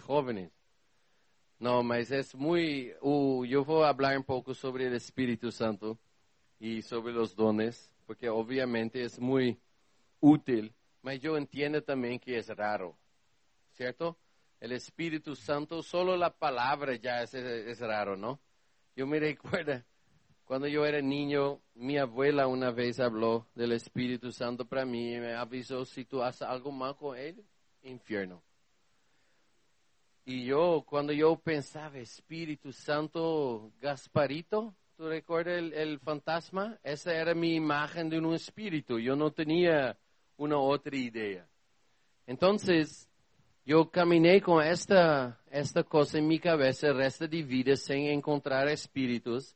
jóvenes. No, mas es muy, uh, yo voy a hablar un poco sobre el Espíritu Santo y sobre los dones, porque obviamente es muy útil, pero yo entiendo también que es raro, ¿cierto? El Espíritu Santo, solo la palabra ya es, es, raro, ¿no? Yo me recuerdo, cuando yo era niño, mi abuela una vez habló del Espíritu Santo para mí y me avisó, si tú haces algo mal con él, infierno. E eu, quando eu pensava, Espírito Santo Gasparito, tu recorda o fantasma? Essa era a minha imagem de um espírito, eu não tinha uma outra ideia. Então, eu caminhei com esta, esta coisa em minha cabeça o resto de vida sem encontrar espíritos.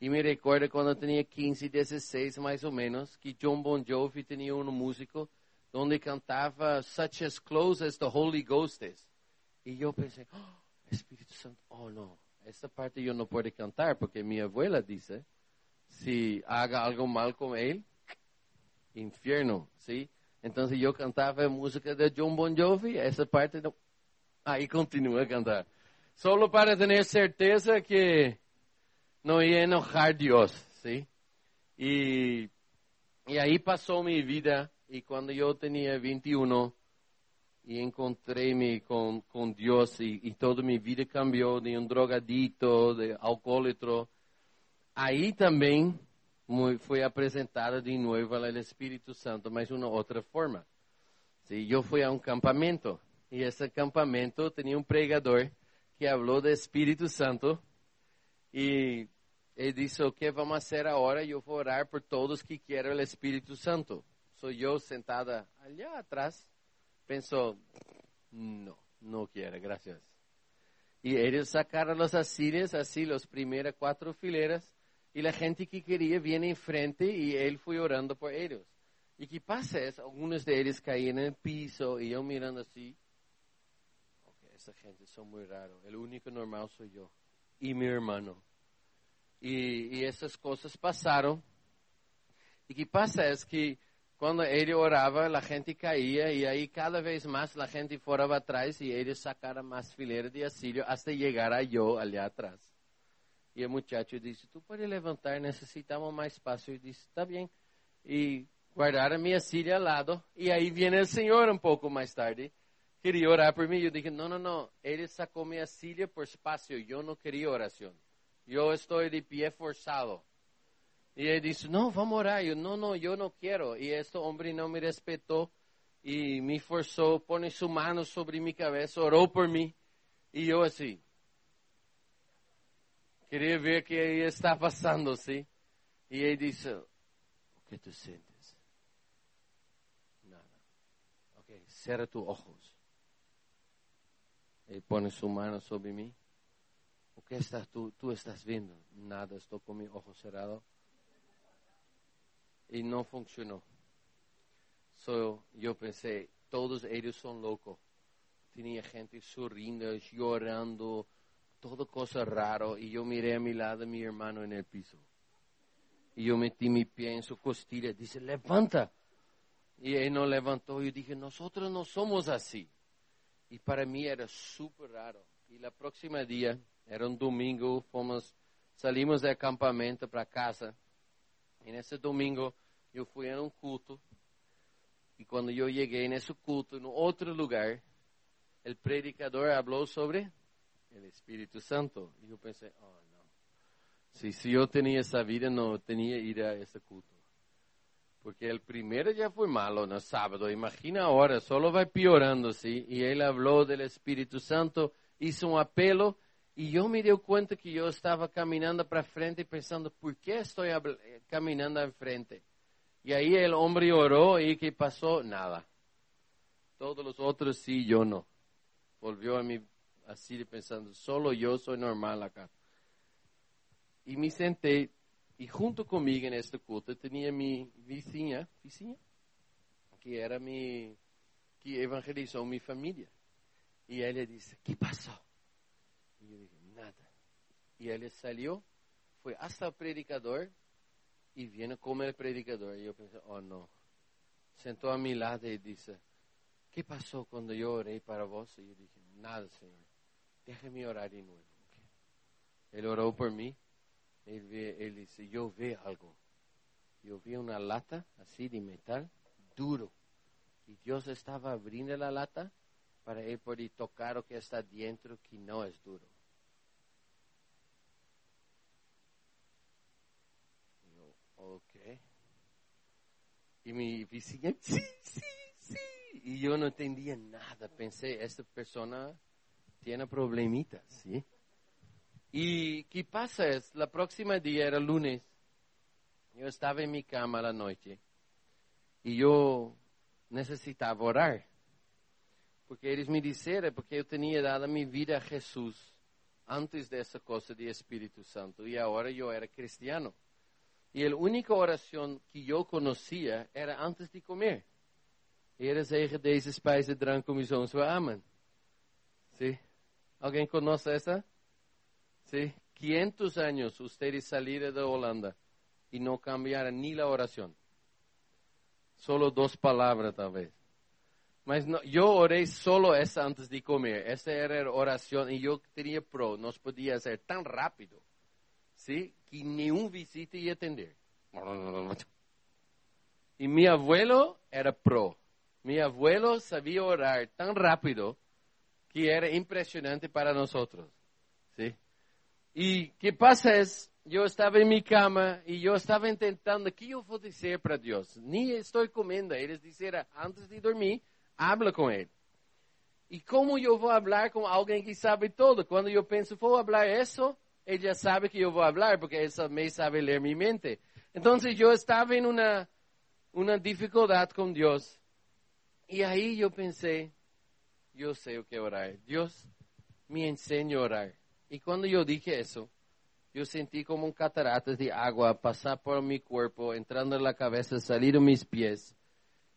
E me recorda quando eu tinha 15, 16 mais ou menos, que John Bon Jovi tinha um músico onde cantava Such as Close as the Holy Ghost is. Y yo pensé, oh, Espíritu Santo, oh no, esta parte yo no puedo cantar porque mi abuela dice, si haga algo mal con él, infierno, ¿sí? Entonces yo cantaba música de John Bon Jovi, esa parte no, ahí continúa a cantar. Solo para tener certeza que no iba a enojar Dios, ¿sí? Y, y ahí pasó mi vida y cuando yo tenía 21, e encontrei-me com, com Deus e, e toda minha vida cambiou de um drogadito, de alcoólatro. Aí também foi apresentada de novo o Espírito Santo, mas de uma outra forma. Eu fui a um campamento e esse campamento tinha um pregador que falou do Espírito Santo e ele disse o que vamos fazer agora? Eu vou orar por todos que querem o Espírito Santo. Sou eu sentada ali atrás pensó, no, no quiere, gracias. Y ellos sacaron los asirios, así, las primeras cuatro fileras, y la gente que quería viene enfrente y él fue orando por ellos. Y qué pasa es, algunos de ellos caían en el piso y yo mirando así, ok, esa gente son muy raros, el único normal soy yo y mi hermano. Y, y esas cosas pasaron. Y qué pasa es que Quando ele orava, a gente caía e aí cada vez mais a gente fora para trás e ele sacara mais fileira de assílio, até chegar a eu ali atrás. E o muchacho disse, tu pode levantar, necessitamos mais espaço. Eu disse, tá bem. E guardaram a minha filha ao lado. E aí vem o Senhor um pouco mais tarde. Queria orar por mim. Eu disse, não, não, não. Ele sacou minha filha por espaço. Eu não queria oração. Eu estou de pé forçado. E ele disse, não, vamos orar. Eu, não, não, eu não quero. E este homem não me respeitou e me forçou, pôs sua mão sobre minha cabeça, orou por mim. E eu assim, queria ver o que está passando, assim E ele disse, o que tu sentes? Nada. Ok, cerra tu olhos. Ele põe sua mão sobre mim. O que estás tu, tu estás vendo? Nada, estou com meu ojo cerrado. Y no funcionó. So, yo pensé, todos ellos son locos. Tenía gente sonriendo, llorando, todo cosa raro. Y yo miré a mi lado mi hermano en el piso. Y yo metí mi pie en su costilla. Dice, levanta. Y él no levantó. Yo dije, nosotros no somos así. Y para mí era súper raro. Y la próxima día, era un domingo, fomos, salimos del campamento para casa. En ese domingo yo fui a un culto y cuando yo llegué en ese culto, en otro lugar, el predicador habló sobre el Espíritu Santo. Y yo pensé, oh no. Si, si yo tenía esa vida, no tenía ir a ese culto. Porque el primero ya fue malo, no sábado. Imagina ahora, solo va piorando, ¿sí? Y él habló del Espíritu Santo, hizo un apelo y yo me di cuenta que yo estaba caminando para frente pensando, ¿por qué estoy caminando al frente? Y ahí el hombre oró y ¿qué pasó? Nada. Todos los otros sí, yo no. Volvió a mí así pensando, solo yo soy normal acá. Y me senté y junto conmigo en este culto tenía mi vecina, vecina, que era mi, que evangelizó mi familia. Y ella dice, ¿qué pasó? Y yo dije, nada. Y ella salió, fue hasta el predicador y viene como el predicador. Y yo pensé, oh no. Sentó a mi lado y dice, ¿qué pasó cuando yo oré para vos? Y yo dije, nada, Señor. Déjeme orar de nuevo. Él oró por mí. Él, él dice, yo veo algo. Yo vi una lata así de metal, duro. Y Dios estaba abriendo la lata para él poder tocar lo que está dentro, que no es duro. Ok. Y mi vecina, sí, sí, sí. Y yo no entendía nada. Pensé, esta persona tiene problemitas, ¿sí? Y qué pasa es, la próxima día era lunes. Yo estaba en mi cama la noche y yo necesitaba orar. Porque ellos me dijeron, porque yo tenía dado mi vida a Jesús antes de esa cosa de Espíritu Santo y ahora yo era cristiano. Y la única oración que yo conocía era antes de comer. Era zeggen, deze spijzen, drank om uw zoon amen. ¿Sí? ¿Alguien conoce esa? ¿Sí? 500 años ustedes salieron de Holanda y no cambiaron ni la oración. Solo dos palabras tal vez. Mas no, yo oré solo esa antes de comer. Esa era la oración y yo tenía pro. No podía hacer tan rápido. ¿sí? que nenhum visita ia atender. E meu abuelo era pro. Meu abuelo sabia orar tão rápido que era impressionante para nós. ¿sí? E que passa é, eu estava em minha cama e eu estava tentando o que eu vou dizer para Deus. Nem estou comendo. Eles disseram, antes de dormir, habla com Ele. E como eu vou falar com alguém que sabe tudo? Quando eu penso, vou falar isso, ya sabe que yo voy a hablar porque él me sabe leer mi mente. Entonces yo estaba en una, una dificultad con Dios. Y ahí yo pensé, yo sé qué orar. Dios me enseña a orar. Y cuando yo dije eso, yo sentí como un catarata de agua pasar por mi cuerpo, entrando en la cabeza, salir de mis pies.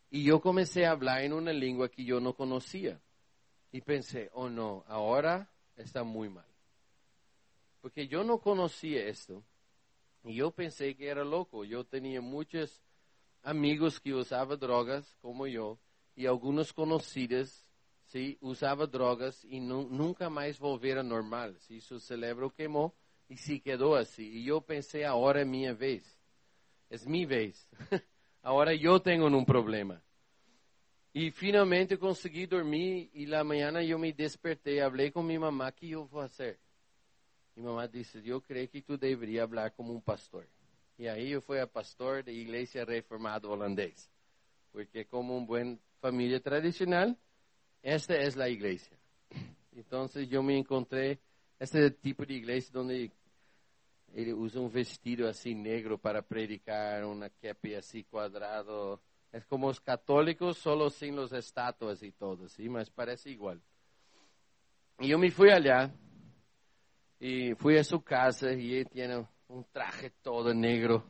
Y yo comencé a hablar en una lengua que yo no conocía. Y pensé, oh no, ahora está muy mal. porque yo no conocía esto. Y yo pensé que era loco. Yo tenía muchos amigos que usaban drogas, como yo, e alguns conhecidos se usava drogas e nunca mais volveram normal. Se seu cérebro queimou e se quedou assim. E eu pensei, agora é minha vez. É minha vez. agora eu tenho um problema. E finalmente consegui dormir e na manhã eu me despertei, falei com minha mamãe, o que eu vou fazer? E mamãe disse, eu creio que tu deveria falar como um pastor. E aí eu fui a pastor da igreja reformada holandesa. Porque como uma boa família tradicional, esta é a igreja. Então eu me encontrei esse tipo de igreja onde ele usa um vestido assim negro para predicar, uma cap assim quadrado. É como os católicos, só sem os estátuas e todos, ¿sí? mas parece igual. E eu me fui allá y fui a su casa y él tiene un traje todo negro.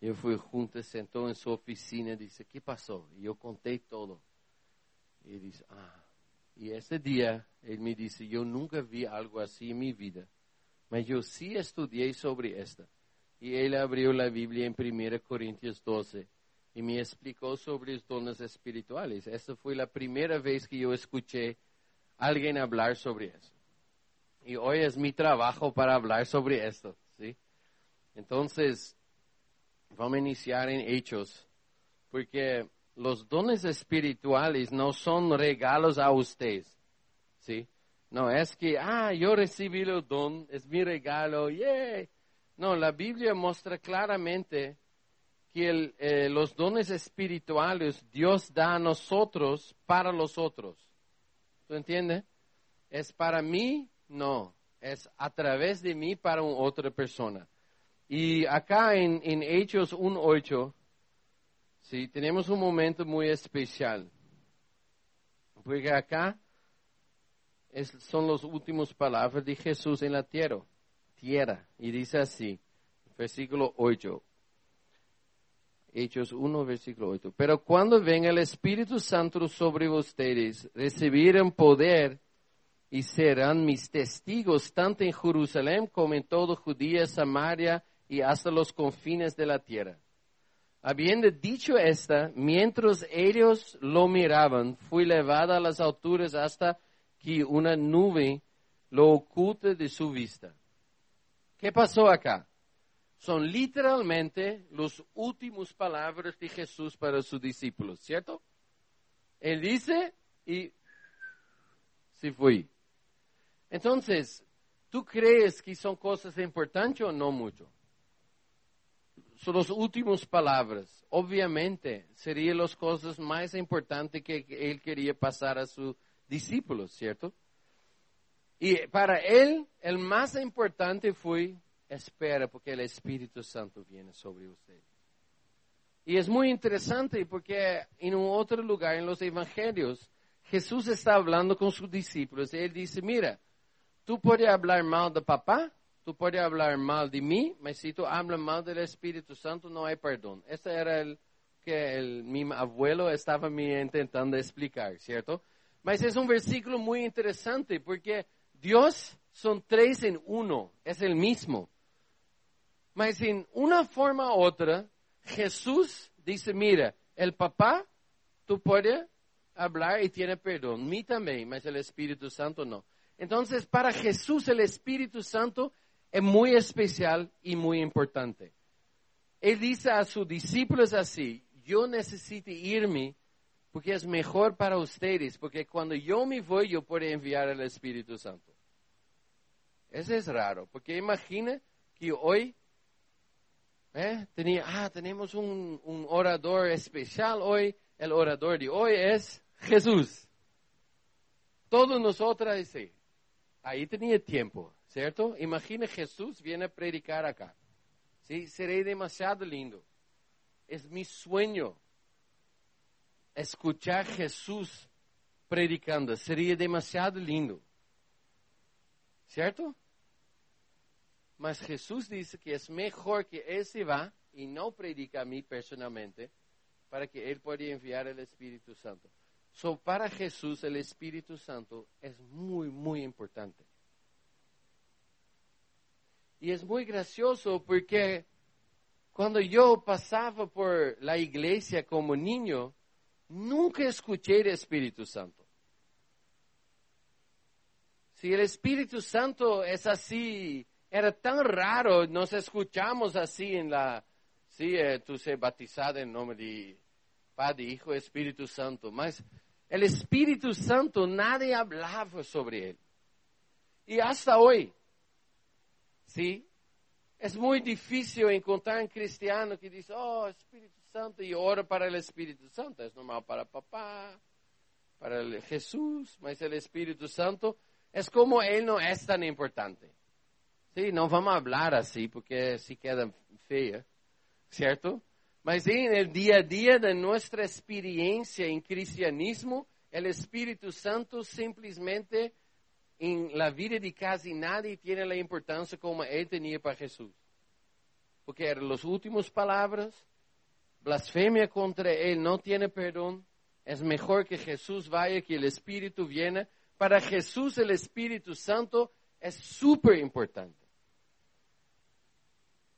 Yo fui junto, sentó en su oficina dice, ¿qué pasó? Y yo conté todo. Y dice, ah. Y ese día él me dice, yo nunca vi algo así en mi vida, pero yo sí estudié sobre esta. Y él abrió la Biblia en 1 Corintios 12 y me explicó sobre los dones espirituales. Esa fue la primera vez que yo escuché a alguien hablar sobre eso. Y hoy es mi trabajo para hablar sobre esto, ¿sí? Entonces, vamos a iniciar en Hechos, porque los dones espirituales no son regalos a ustedes, ¿sí? No es que, ah, yo recibí el don, es mi regalo, yeah. No, la Biblia muestra claramente que eh, los dones espirituales Dios da a nosotros para los otros. ¿Tú entiendes? Es para mí, no, es a través de mí para otra persona. Y acá en, en Hechos 1.8, sí, tenemos un momento muy especial. Porque acá son las últimas palabras de Jesús en la tierra. Tierra. Y dice así, versículo 8. Hechos 1, versículo 8. Pero cuando venga el Espíritu Santo sobre ustedes, recibirán poder y serán mis testigos tanto en Jerusalén como en toda Judía, Samaria y hasta los confines de la tierra. Habiendo dicho esta, mientras ellos lo miraban, fui levada a las alturas hasta que una nube lo oculte de su vista. ¿Qué pasó acá? Son literalmente las últimas palabras de Jesús para sus discípulos, ¿cierto? Él dice y se fue. Entonces, ¿tú crees que son cosas importantes o no mucho? Son las últimas palabras. Obviamente, serían las cosas más importantes que él quería pasar a sus discípulos, ¿cierto? Y para él, el más importante fue, espera, porque el Espíritu Santo viene sobre usted. Y es muy interesante porque en un otro lugar, en los Evangelios, Jesús está hablando con sus discípulos y él dice, mira, tú puedes hablar mal de papá, tú puedes hablar mal de mí, pero si tú hablas mal del Espíritu Santo no hay perdón. Ese era el que el, mi abuelo estaba intentando explicar, ¿cierto? Mas es un versículo muy interesante porque Dios son tres en uno, es el mismo. Mas en una forma u otra, Jesús dice, mira, el papá, tú puedes hablar y tiene perdón, mí también, mas el Espíritu Santo no. Entonces, para Jesús el Espíritu Santo es muy especial y muy importante. Él dice a sus discípulos así, yo necesito irme porque es mejor para ustedes, porque cuando yo me voy, yo puedo enviar al Espíritu Santo. Eso es raro, porque imagina que hoy eh, tenía, ah, tenemos un, orador especial hoy, el orador de hoy es Jesús. Todos nosotros, sí. Ahí tenía tiempo, ¿cierto? Imagina Jesús viene a predicar acá. Sí, seré demasiado lindo. Es mi sueño escuchar Jesús predicando. Sería demasiado lindo. ¿Cierto? Mas Jesús dice que es mejor que Él se va y no predica a mí personalmente para que Él pueda enviar el Espíritu Santo. So, para Jesús el Espíritu Santo es muy, muy importante. Y es muy gracioso porque cuando yo pasaba por la iglesia como niño, nunca escuché el Espíritu Santo. Si el Espíritu Santo es así, era tan raro, nos escuchamos así en la, sí, eh, tú se bautizado en nombre de Padre, Hijo Espírito Santo, mas o Espírito Santo nadie hablaba sobre ele. E hasta hoje, sim, é muito difícil encontrar um cristiano que diz, oh, Espírito Santo, e ora para o Espírito Santo. É normal para papá, para Jesus, mas o Espírito Santo é como ele não é tão importante. Sim, não vamos falar assim, porque se queda feia, certo? Mas en el día a día de nuestra experiencia en cristianismo, el Espíritu Santo simplemente en la vida de casi nadie tiene la importancia como él tenía para Jesús. Porque eran las últimas palabras, blasfemia contra él no tiene perdón, es mejor que Jesús vaya, que el Espíritu viene. Para Jesús el Espíritu Santo es súper importante.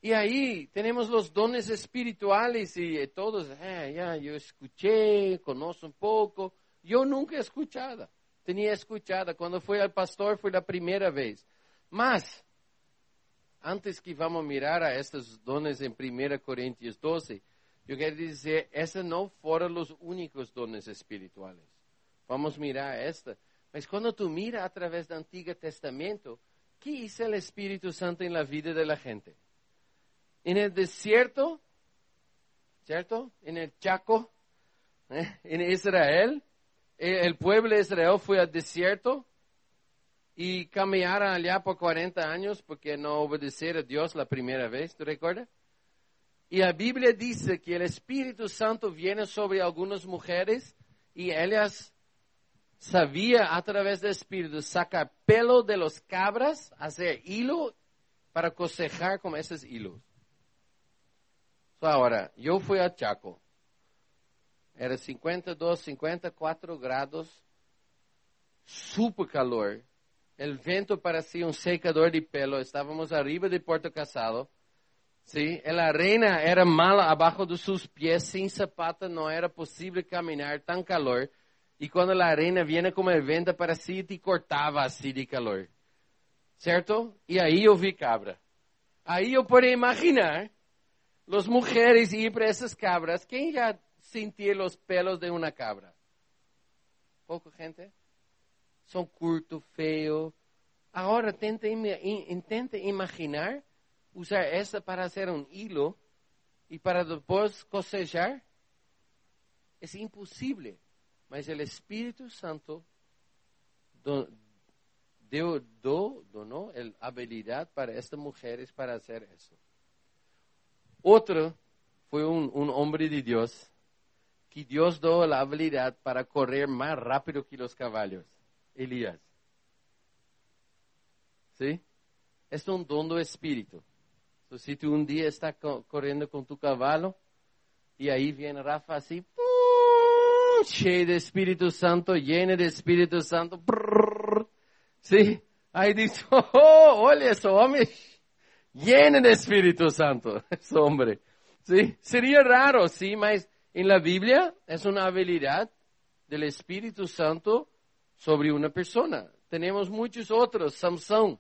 Y ahí tenemos los dones espirituales y todos, ah, ya, yo escuché, conozco un poco. Yo nunca he escuchado. Tenía escuchado. Cuando fui al pastor fue la primera vez. Más, antes que vamos a mirar a estos dones en 1 Corintios 12, yo quiero decir, esos no fueron los únicos dones espirituales. Vamos a mirar esta. Mas cuando tú miras a través del Antiguo Testamento, ¿qué hizo el Espíritu Santo en la vida de la gente? En el desierto, ¿cierto? En el Chaco, ¿eh? en Israel, el pueblo de Israel fue al desierto y caminaron allá por 40 años porque no obedecieron a Dios la primera vez, ¿tú recuerdas? Y la Biblia dice que el Espíritu Santo viene sobre algunas mujeres y ellas sabía a través del Espíritu sacar pelo de los cabras, hacer hilo para cosejar con esos hilos. Ahora, yo fui a Chaco. Era 52, 54 grados, super calor. El vento parecía un secador de pelo. Estábamos arriba de Puerto Casado Sí, la arena era mala abajo de sus pies, sin zapatos no era posible caminar, tan calor. Y cuando la arena viene como vento para sí, te cortaba así de calor. ¿Cierto? Y ahí yo vi cabra. Ahí yo puedo imaginar las mujeres ir para esas cabras. ¿Quién ya sentía los pelos de una cabra? ¿Poco gente? Son curtos, feos. Ahora intente, imaginar usar esa para hacer un hilo y para después cosechar. Es imposible. Mas el Espíritu Santo dio, donó la habilidad para estas mujeres para hacer eso. Otro fue un, un, hombre de Dios que Dios dio la habilidad para correr más rápido que los caballos, Elías. ¿Sí? Es un don del Espíritu. si tú un día estás corriendo con tu caballo y ahí viene Rafa así, lleno de Espíritu Santo, lleno de Espíritu Santo. ¿Sí? Ahí dice, oh, olha ese hombre, lleno de Espíritu Santo, ese hombre. ¿Sí? Sería raro, sí, mas en la Biblia es una habilidad del Espíritu Santo sobre una persona. Tenemos muchos otros, Samson.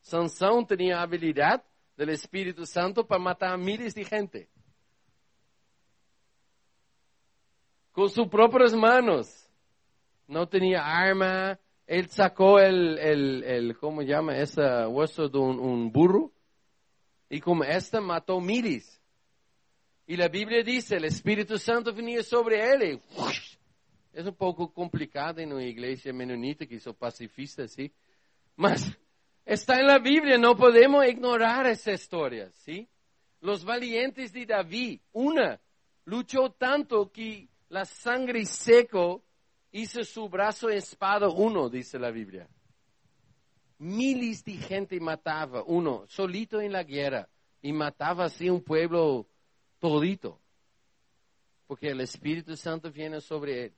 Sansón tenía habilidad del Espíritu Santo para matar a miles de gente. con sus propias manos. No tenía arma. Él sacó el, el, el ¿cómo llama? Ese hueso de un, burro. Y como esta mató miles. Y la Biblia dice, el Espíritu Santo venía sobre él. es un poco complicado en una iglesia menonita que son pacifistas, ¿sí? Mas está en la Biblia, no podemos ignorar esa historia, ¿sí? Los valientes de David, una, luchó tanto que la sangre seco hizo su brazo espada uno, dice la Biblia. Miles de gente mataba uno, solito en la guerra, y mataba así un pueblo todito, porque el Espíritu Santo viene sobre él.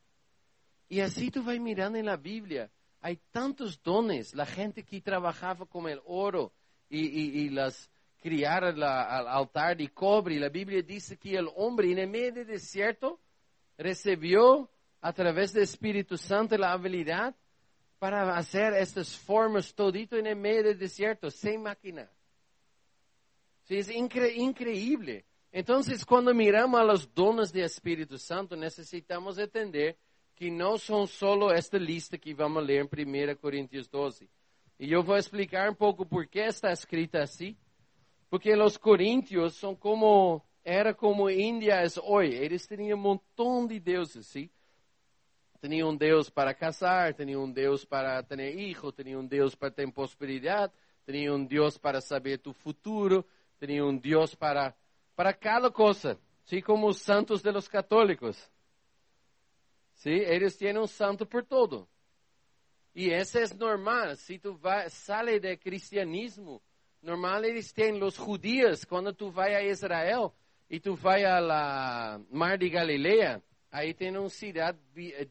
Y así tú vas mirando en la Biblia, hay tantos dones, la gente que trabajaba con el oro y, las criar al altar de cobre, y la Biblia dice que el hombre en el medio del desierto, recibió a través del Espíritu Santo la habilidad para hacer estas formas todito en el medio del desierto, sin máquina. Sí, es increíble. Entonces, cuando miramos a los dones del Espíritu Santo, necesitamos entender que no son solo esta lista que vamos a leer en 1 Corintios 12. Y yo voy a explicar un poco por qué está escrita así. Porque los corintios son como era como India es hoy. Tinham um montão de deuses, ¿sí? Tinha um Deus para casar, tinha um Deus para ter hijo, tinha um Deus para ter prosperidade, tinha um Deus para saber tu futuro, tinha um Deus para, para cada coisa. ¿sí? Como os santos de los católicos. ¿sí? Eles têm um santo por todo. E isso é normal. Se tu vai, sale do cristianismo, normal eles têm os judíos, quando tu vai a Israel, e tu vai a la Mar de Galileia, aí tem uma cidade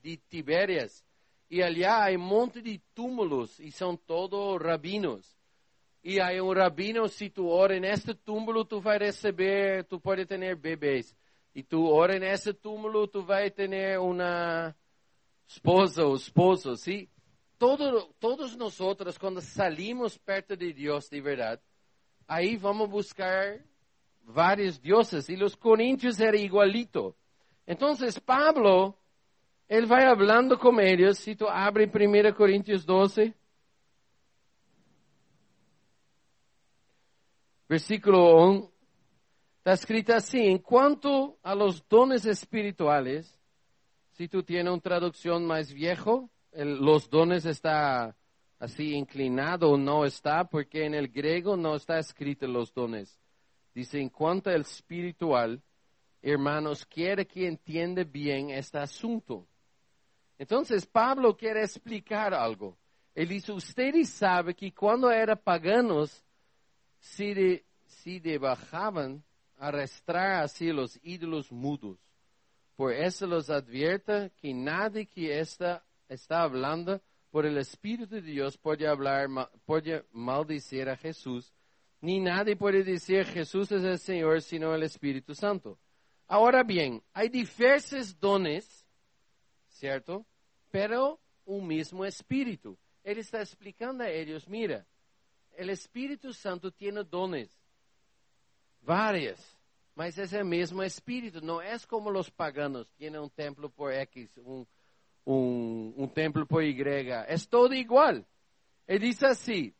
de Tibérias, e ali há um monte de túmulos, e são todos rabinos. E aí um rabino, se tu ora neste túmulo, tu vai receber, tu pode ter bebês. E tu ora nesse túmulo, tu vai ter uma esposa ou esposo, sim? Todo, todos nós outros, quando salimos perto de Deus de verdade, aí vamos buscar varios dioses y los corintios era igualito. Entonces Pablo, él va hablando con ellos, si tú abres 1 Corintios 12, versículo 1, está escrito así, en cuanto a los dones espirituales, si tú tienes una traducción más viejo, los dones está así inclinado o no está, porque en el griego no está escrito los dones. Dice, en cuanto al espiritual, hermanos, quiere que entienda bien este asunto. Entonces, Pablo quiere explicar algo. Él dice, ustedes saben que cuando eran paganos, se, de, debajaban arrastrar así los ídolos mudos. Por eso los advierte que nadie que está, está hablando por el Espíritu de Dios puede hablar, puede maldecir a Jesús, ni nadie puede decir Jesús es el Señor sino el Espíritu Santo. Ahora bien, hay diversos dones, ¿cierto? pero un mismo espíritu. Él está explicando a ellos, mira, el Espíritu Santo tiene dones, varias, mas es el mismo espíritu, no es como los paganos, tienen un templo por X, un, un, un templo por Y, es todo igual. Él dice así,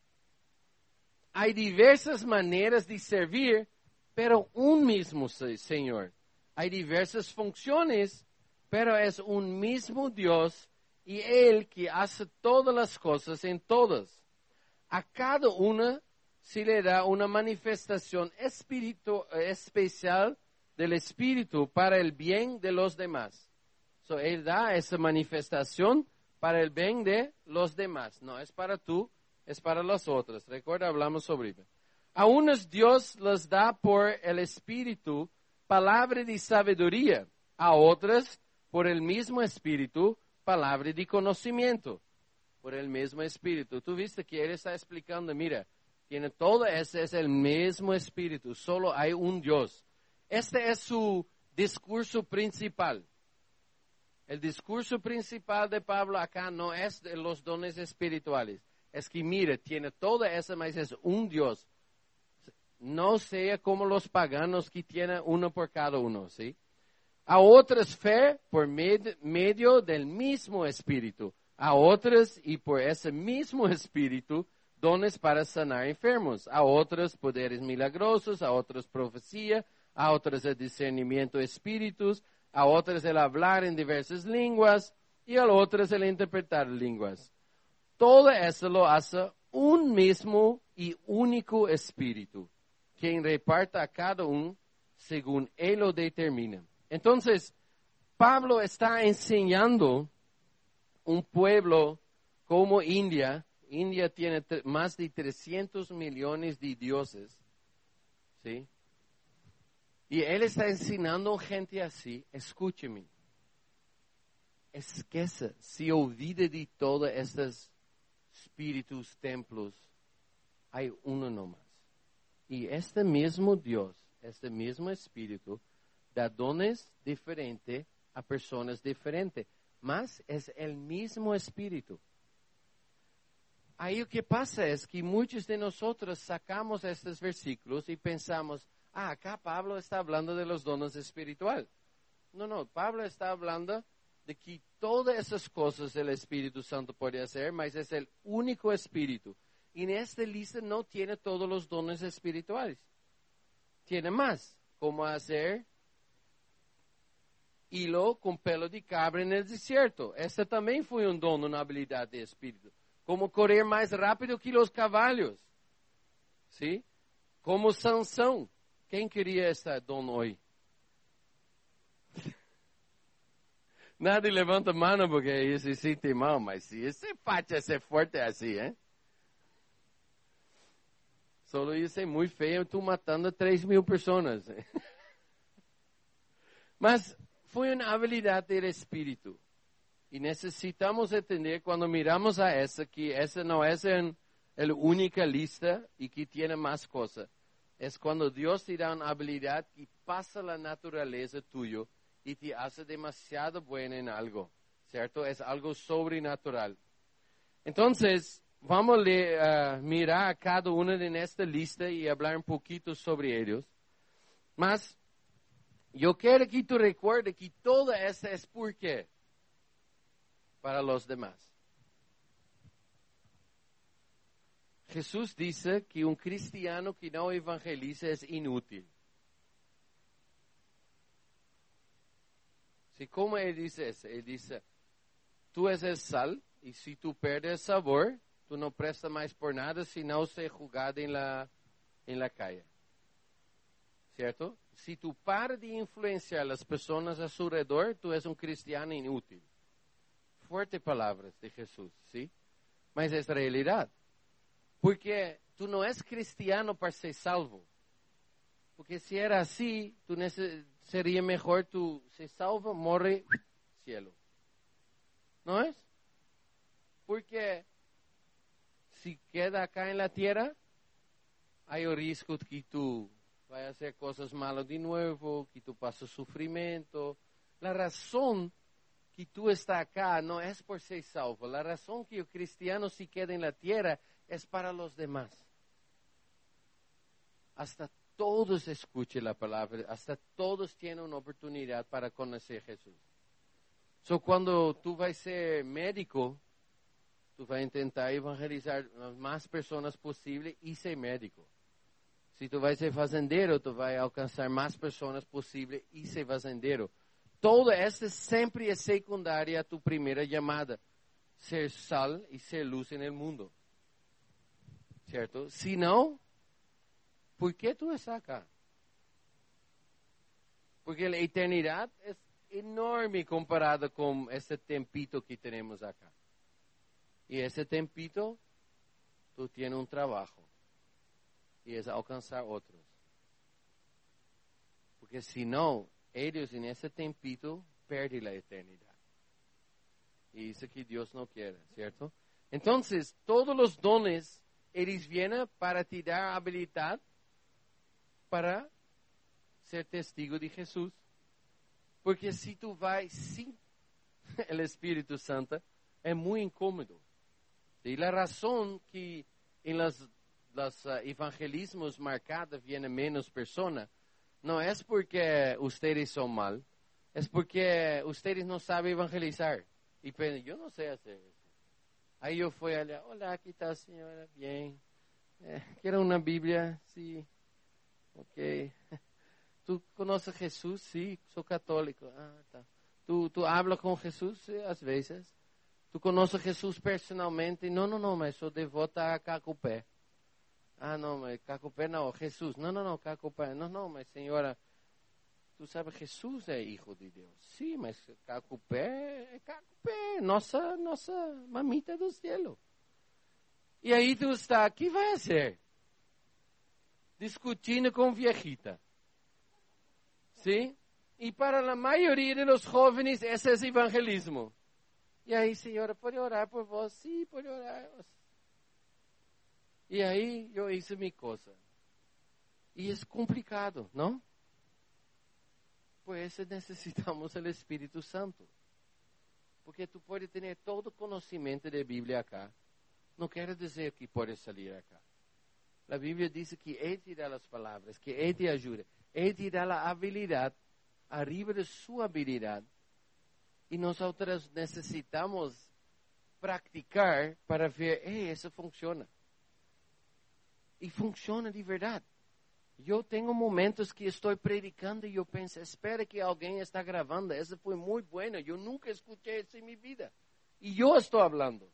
hay diversas maneras de servir, pero un mismo Señor. Hay diversas funciones, pero es un mismo Dios y Él que hace todas las cosas en todas. A cada una se le da una manifestación espíritu, especial del Espíritu para el bien de los demás. So, él da esa manifestación para el bien de los demás. No es para tú, es para los otros. Recuerda, hablamos sobre eso. A unos Dios les da por el Espíritu palabra de sabiduría, a otras por el mismo Espíritu palabra de conocimiento, por el mismo Espíritu. Tú viste que Él está explicando, mira, tiene todo ese, es el mismo Espíritu, solo hay un Dios. Este es su discurso principal. El discurso principal de Pablo acá no es de los dones espirituales. Es que, mire, tiene toda esa, mas es un Dios. No sea como los paganos que tienen uno por cada uno, ¿sí? A otras fe por medio del mismo Espíritu. A otras y por ese mismo Espíritu dones para sanar enfermos. A otros poderes milagrosos, a otros profecía, a otros el discernimiento de espíritus, a otros el hablar en diversas lenguas y a otros el interpretar lenguas. Todo eso lo hace un mismo y único espíritu, quien reparta a cada uno según él lo determina. Entonces, Pablo está enseñando un pueblo como India. India tiene más de 300 millones de dioses. ¿Sí? Y él está enseñando gente así, escúcheme, esqueça, se olvide de todos estos espíritus, templos, hay uno nomás. Y este mismo Dios, este mismo espíritu, da dones diferentes a personas diferentes, mas es el mismo espíritu. Ahí lo que pasa es que muchos de nosotros sacamos estos versículos y pensamos, ah, acá Pablo está hablando de los dones espirituales. No, no, Pablo está hablando de que todas esas cosas el Espíritu Santo puede hacer, mas es el único Espíritu. Y en esta lista no tiene todos los dones espirituales. Tiene más, como hacer hilo con pelo de cabra en el desierto. Esta también fue un don, una habilidad de Espíritu. Como correr más rápido que los caballos. ¿Sí? Como Sansón. ¿Quién quería esta don hoy? Nadie levanta mano porque se siente mal, mas si ese facha ser fuerte así, ¿eh? Solo ser muy feo tú matando a 3 mil personas. Mas fue una habilidad del espíritu. Y necesitamos entender cuando miramos a esa que esa no es la única lista y que tiene más cosas es cuando Dios te da una habilidad y pasa la naturaleza tuyo y te hace demasiado bueno en algo, ¿cierto? Es algo sobrenatural. Entonces, vamos a mirar a cada uno en esta lista y hablar un poquito sobre ellos. Mas, yo quiero que tú recuerdes que toda esta es por qué para los demás. Jesús dice que un cristiano que no evangeliza es inútil. ¿Sí? ¿Cómo él dice eso? Él dice, tú eres sal y si tú pierdes sabor, tu não presta mais por nada, senão ser julgado em la, em la caia Certo? Se tu para de influenciar as pessoas a seu redor, tu és um cristiano inútil. Forte palavras de Jesus, sim? Mas é a realidade. Porque tu não és cristiano para ser salvo. Porque se era assim, tu seria melhor tu se salva, morre, cielo. Não é? Porque si queda acá en la tierra, hay riesgo que tú vayas a hacer cosas malas de nuevo, que tú pases sufrimiento. La razón que tú estás acá no es por ser salvo. La razón que el cristiano se queda en la tierra es para los demás. Hasta todos escuchen la palabra, hasta todos tienen una oportunidad para conocer a Jesús. So, cuando tú vas a ser médico, tu vai tentar evangelizar as mais pessoas possível e ser médico. Se tu vai ser fazendeiro, tu vai alcançar mais pessoas possível e ser fazendeiro. Toda esta sempre é secundária à tua primeira chamada. Ser sal e ser luz no mundo. Certo? Se não, por que tu está cá? Porque a eternidade é enorme comparada com esse tempito que temos acá. Y ese tempito, tú tienes un trabajo. Y es alcanzar otros. Porque si no, ellos en ese tempito pierden la eternidad. Y dice que Dios no quiere, ¿cierto? Entonces, todos los dones, ellos vienen para te dar habilidad para ser testigo de Jesús. Porque si tú vas sin el Espíritu Santo, es muy incómodo. Y la razón que los, los uh, evangelismos marcados vienen menos personas no es porque ustedes son mal, es porque ustedes no saben evangelizar. Y yo no sé hacer eso. Ahí fui allá, hola, aquí está señora, bien. Eh, ¿Quiere una Biblia? Sí. Ok. ¿Tú conoces a Jesús? Sí, católico. Ah, está. ¿Tú, ¿Tú hablas con Jesús? Sí, a veces. Tu conheces Jesus personalmente? Não, não, não, mas sou devota a Cacupé. Ah, não, mas Cacupé não, Jesus. Não, não, não, Cacupé. Não, não, mas senhora, tu sabes Jesus é filho de Deus. Sim, mas Cacupé é Cacupé, nossa, nossa mamita do céu. E aí tu está, que vai ser? Discutindo com viejita. Sim? E para a maioria dos jovens, esse é o evangelismo. E aí, senhora, pode orar por vós? Sim, pode orar. E aí, eu isso me coisa. E é complicado, não? Por isso necessitamos do Espírito Santo. Porque tu pode ter todo o conhecimento da Bíblia cá. Não quero dizer que pode sair acá. A Bíblia diz que Ele te dá as palavras, que Ele te ajuda. Ele te dá a habilidade, arriba de sua habilidade, e nosotros necessitamos praticar para ver, ei, isso funciona. E funciona de verdade. Eu tenho momentos que estou predicando e eu penso, espera que alguém está gravando. Essa foi muito boa. Eu nunca escutei isso em minha vida. E eu estou falando.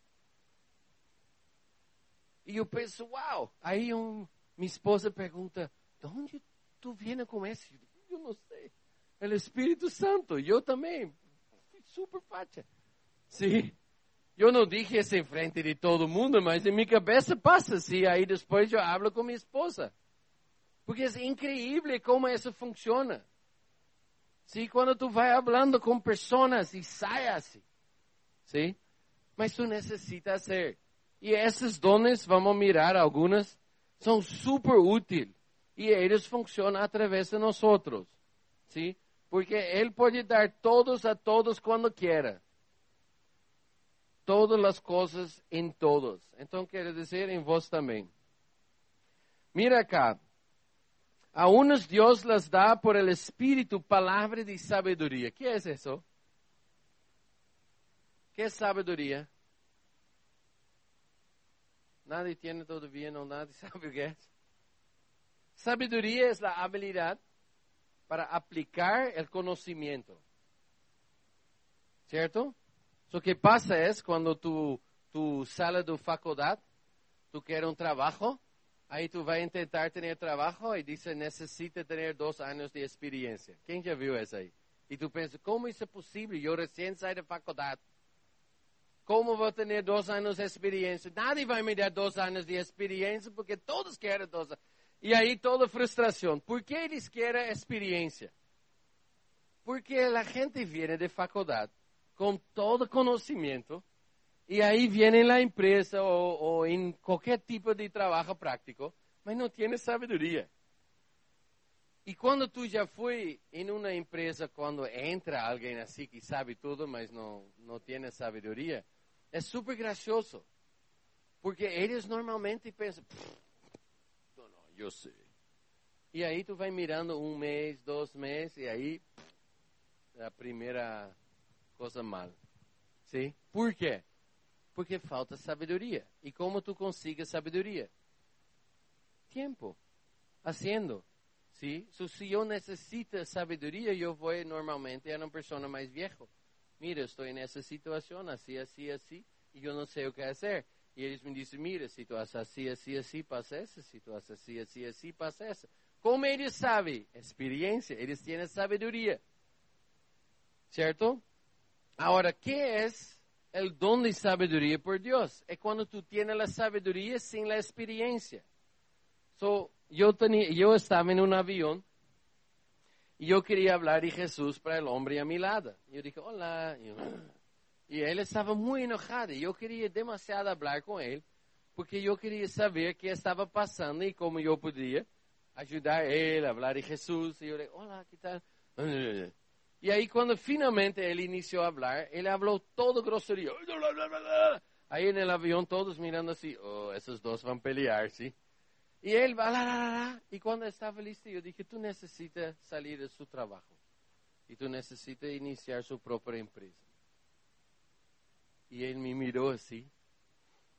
E eu penso, uau. Aí um, minha esposa pergunta, de onde tu vienes com isso Eu não sei. É o Espírito Santo. Eu também super facha. Sim. Eu não dije isso em frente de todo mundo, mas em minha cabeça passa assim. Aí depois eu hablo com minha esposa. Porque é incrível como isso funciona. Sim, quando tu vai falando com pessoas e sai assim. Sim? Mas tu necessita ser. E esses dones, vamos mirar algumas, são super úteis. E eles funcionam através de nós outros. Sim? Porque Ele pode dar todos a todos quando quiser Todas as coisas em todos. Então quero dizer em vós também. Mira cá. A uns Deus las dá por el Espírito palavra de sabedoria. que é isso? que é sabedoria? Nadie tiene todavía, não nadie sabe o que é. Sabedoria é a habilidade para aplicar el conocimiento. ¿Cierto? Lo que pasa es cuando tú, tú sales de facultad, tú quieres un trabajo, ahí tú vas a intentar tener trabajo y dice necesita tener dos años de experiencia. ¿Quién ya vio eso ahí? Y tú piensas, ¿cómo es posible? Yo recién salí de facultad. ¿Cómo voy a tener dos años de experiencia? Nadie va a me dar dos años de experiencia porque todos quieren dos años. E aí toda frustração. Por que eles querem experiência? Porque a gente vem de faculdade com todo conhecimento e aí vem na empresa ou, ou em qualquer tipo de trabalho prático, mas não tem sabedoria. Y cuando tú ya fui en una empresa, cuando entra alguien así que sabe todo, mas no, no tiene sabiduría, es súper gracioso. Porque ellos normalmente piensan, eu sei. E aí tu vai mirando um mês, dois meses, e aí é a primeira coisa mal. Sim? Por quê? Porque falta sabedoria. E como tu consiga sabedoria? Tempo. Fazendo. Sim? So, se eu necessito sabedoria, eu vou normalmente a uma pessoa mais vieja. Mira, estou nessa situação, assim, assim, assim, e eu não sei o que fazer. E eles me disseram, mira, situação assim, assim, assim, passa essa, situação assim, assim, assim, passa essa. Como eles sabem? Experiência, eles têm sabedoria. Certo? Agora, que é o dom de sabedoria por Deus? É quando tu tens a sabedoria sem a experiência. So, eu, tenia, eu estava em um avião e eu queria falar de Jesus para o homem a meu lado. Eu disse, olá. Eu, e ele estava muito enojado. E eu queria demasiado falar com ele, porque eu queria saber o que estava passando e como eu podia ajudar ele a falar de Jesus. E eu falei, olá, que tal? E aí, quando finalmente ele iniciou a falar, ele falou todo grosseria. Aí no avião, todos mirando assim, oh, esses dois vão pelear, sim? E ele lá, lá, lá, lá. E quando estava listo, eu disse, tu necessita sair do seu trabalho. E tu necessita iniciar sua própria empresa. Y él me miró así.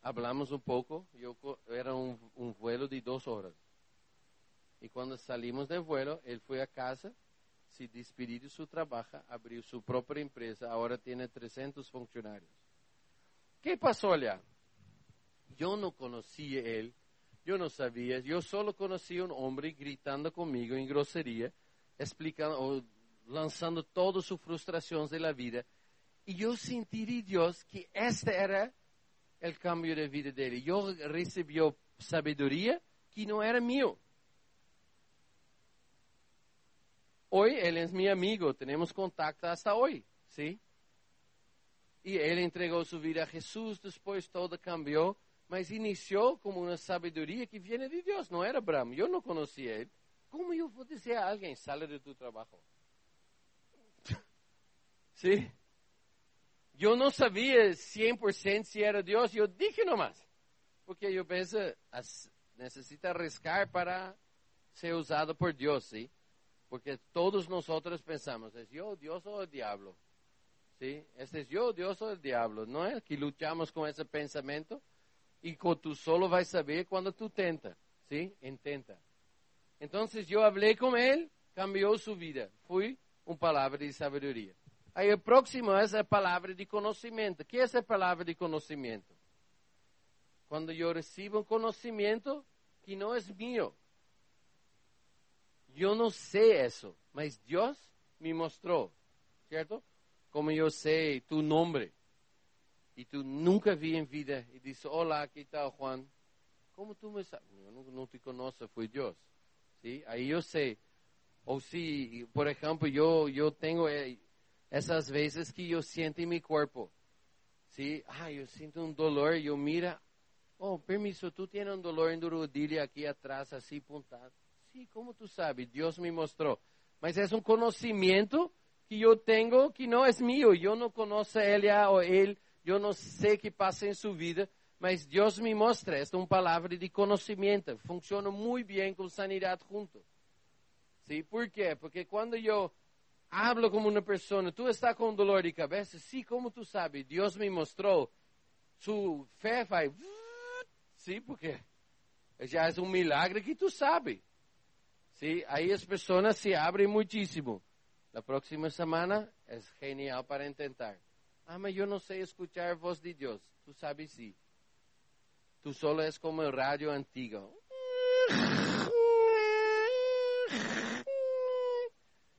Hablamos un poco. Yo, era un, vuelo de dos horas. Y cuando salimos del vuelo, él fue a casa, se despidió de su trabajo, abrió su propia empresa, ahora tiene 300 funcionarios. ¿Qué pasó allá? Yo no conocí a él, yo no sabía, yo solo conocí a un hombre gritando conmigo en grosería, explicando o lanzando todas sus frustraciones de la vida E eu senti de Deus que este era o caminho da vida dele. Eu recebi sabedoria que não era meu. Hoje ele é meu amigo, temos contato até hoje, sim? E ele entregou sua vida a Jesus, depois tudo cambiou, mas iniciou como uma sabedoria que vinha de Deus, não era Abraão, eu não conhecia ele. Como eu vou dizer a alguém, saia do teu trabalho? sim? Yo no sabía 100% si era Dios, yo dije nomás. Porque yo pensé, necesita arriscar para ser usado por Dios, ¿sí? Porque todos nosotros pensamos, ¿es yo, Dios o el diablo? ¿Sí? Este es yo, Dios o el diablo. No es que luchamos con ese pensamiento y tú solo vas saber cuando tú tentas, ¿sí? Intenta. Entonces yo hablé con él, cambió su vida. Fui un palabra de sabiduría. Aí o próximo é a palavra de conhecimento. O que é essa palavra de conhecimento? Quando eu recebo um conhecimento que não é meu. Eu não sei isso, mas Deus me mostrou, certo? Como eu sei tu nome. E tu nunca vi em vida. E disse, olá, que tal, Juan? Como tu me sabes? Eu não, não te conheço, foi Deus. ¿Sí? Aí eu sei. Ou se, por exemplo, eu, eu tenho eh, essas vezes que eu sinto em meu corpo. ¿sí? Ah, eu sinto um dolor eu mira, oh, permiso, tu tienes um dolor em rodilha aqui atrás, assim, puntado. Sim, como tu sabe? Deus me mostrou. Mas é um conhecimento que eu tenho que não é meu. Eu não conheço ela ou ele, eu não sei o que passa em sua vida, mas Deus me mostra. Esta é uma palavra de conhecimento. Funciona muito bem com sanidade junto. ¿Sí? Por quê? Porque quando eu Habla como uma pessoa. Tu está com dolor de cabeça? Sí, como tu sabes? Deus me mostrou. Su fé vai. Sí, porque já é um milagre que tu sabe. Sí, aí as pessoas se abrem muitíssimo. Na próxima semana é genial para tentar. Ah, mas eu não sei escutar a voz de Deus. Tu sabes sim. Tu solo és como o rádio antigo.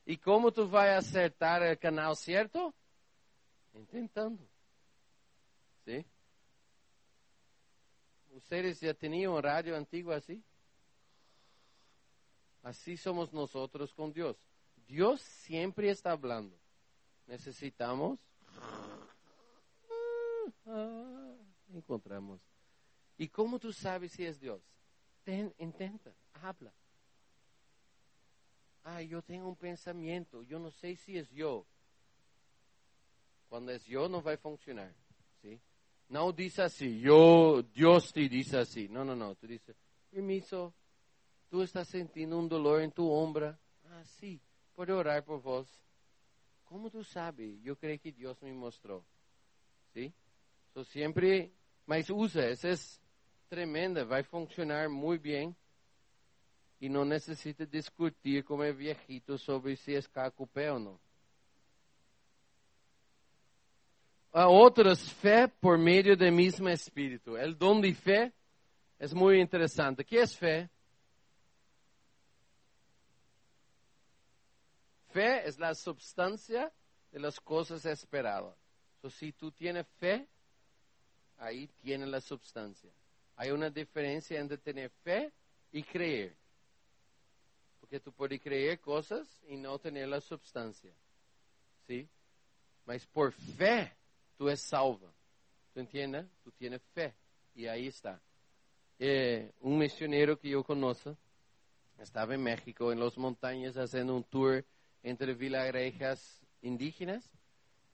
E como tu vai acertar o canal certo? Intentando. ¿Sí? ¿Ustedes ya tenían un radio antiguo así? Así somos nosotros con Dios. Dios siempre está hablando. Necesitamos. Ah, encontramos. ¿Y cómo tú sabes si es Dios? intenta, habla. Ah, yo tengo un pensamiento, yo no sé si es yo. Cuando es yo no va a funcionar, ¿sí? No dice así, yo, Dios te dice así. No, no, no, tú dices, permiso, tú estás sintiendo un dolor en tu hombro. Ah, sí, puedo orar por vos. ¿Cómo tú sabes? Yo creo que Dios me mostró. ¿Sí? So, siempre, mas usa, esa es tremenda, va a funcionar muy bien y no necesita discutir como el viejito sobre si es cacupé o no. A otras, fe por medio del mismo Espíritu. El don de fe es muy interesante. ¿Qué es fe? Fe es la substancia de las cosas esperadas. So, si tú tienes fe, ahí tienes la substancia. Hay una diferencia entre tener fe y creer. Porque tú puedes creer cosas y no tener la substancia. ¿Sí? Mas por fe, tú es salvo. ¿Tú entiendes? Tú tienes fe. Y ahí está. Eh, un misionero que yo conozco estaba en México, en las montañas, haciendo un tour entre villarejas indígenas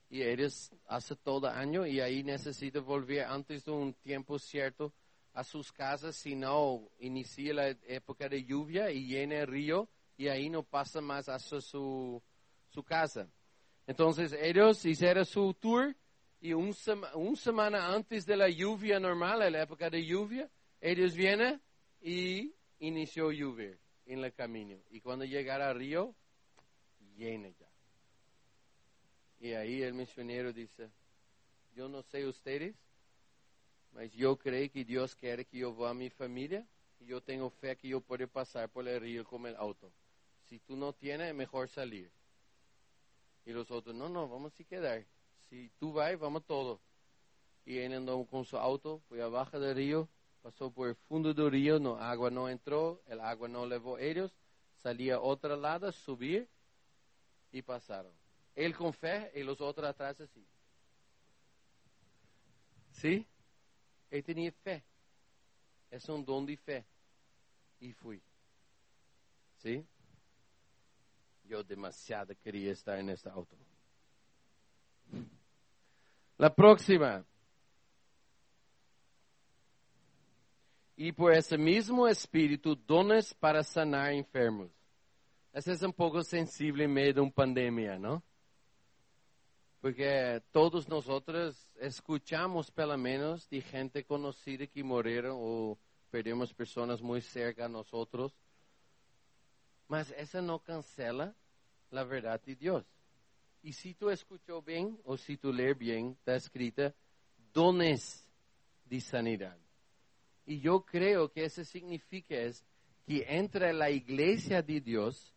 y ellos hace todo año y ahí necesita volver antes de un tiempo cierto a sus casas, si no inicia la época de lluvia y llena el río y ahí no pasa más hacia su, su casa. Entonces ellos hicieron su tour y un, una semana antes de la lluvia normal, la época de lluvia, ellos vienen y inició lluvia en el camino. Y cuando llegaron al río, llena ya. Y ahí el misionero dice, yo no sé ustedes, mas yo creo que Dios quiere que yo vaya a mi familia y yo tengo fe que yo puedo pasar por el río con el auto. Si tú no tienes, es mejor salir. Y los otros, no, no, vamos a quedar. Si tú vas, vamos todos. Y él andó con su auto, fue abajo del río, pasó por el fondo del río, no, agua no entró, el agua no levó ellos, salía a otro lado, subir y pasaron. Él con fe y los otros atrás así. ¿Sí? Ele tinha fé. Esse é um dom de fé. E fui. Sim? Eu demasiado queria estar neste auto. La próxima. E por esse mesmo Espírito, dones para sanar enfermos. Essa é um pouco sensível em meio de uma pandemia, não? Porque todos nosotros escuchamos, pelo menos, de gente conocida que murieron o perdimos personas muy cerca a nosotros. Mas esa no cancela la verdad de Dios. Y si tú escuchó bien o si tú lees bien, está escrita dones de sanidad. Y yo creo que eso significa es que entre la iglesia de Dios,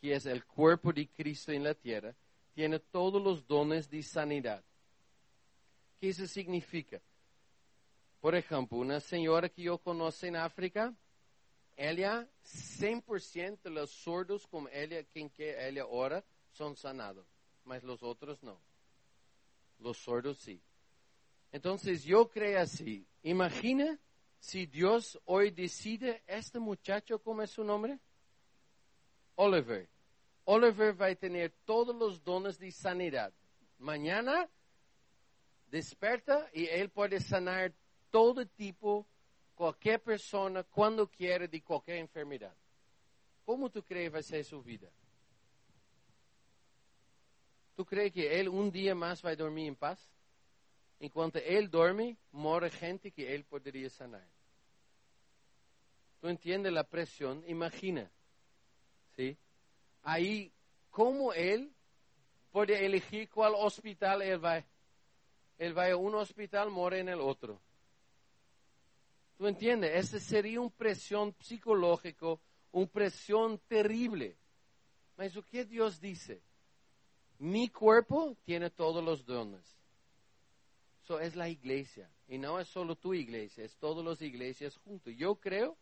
que es el cuerpo de Cristo en la tierra, tiene todos los dones de sanidad. ¿Qué eso significa? Por ejemplo, una señora que yo conozco en África, ella, 100% de los sordos con ella, quien que ella ora, son sanados, mas los otros no. Los sordos sí. Entonces yo creo así, imagina si Dios hoy decide, este muchacho, ¿cómo es su nombre? Oliver. Oliver va a tener todos los dones de sanidad. Mañana desperta y él puede sanar todo tipo, cualquier persona, cuando quiere, de cualquier enfermedad. ¿Cómo tú crees va a ser su vida? ¿Tú crees que él un día más va a dormir en paz? En cuanto él duerme, muere gente que él podría sanar. ¿Tú entiendes la presión? Imagina. ¿Sí? Ahí cómo él puede elegir cuál hospital él va. Él va a un hospital, muere en el otro. ¿Tú entiendes? Esa sería una presión psicológica, una presión terrible. Pero ¿qué Dios dice? Mi cuerpo tiene todos los dones. Eso es la iglesia. Y no es solo tu iglesia, es todas las iglesias juntos. Yo creo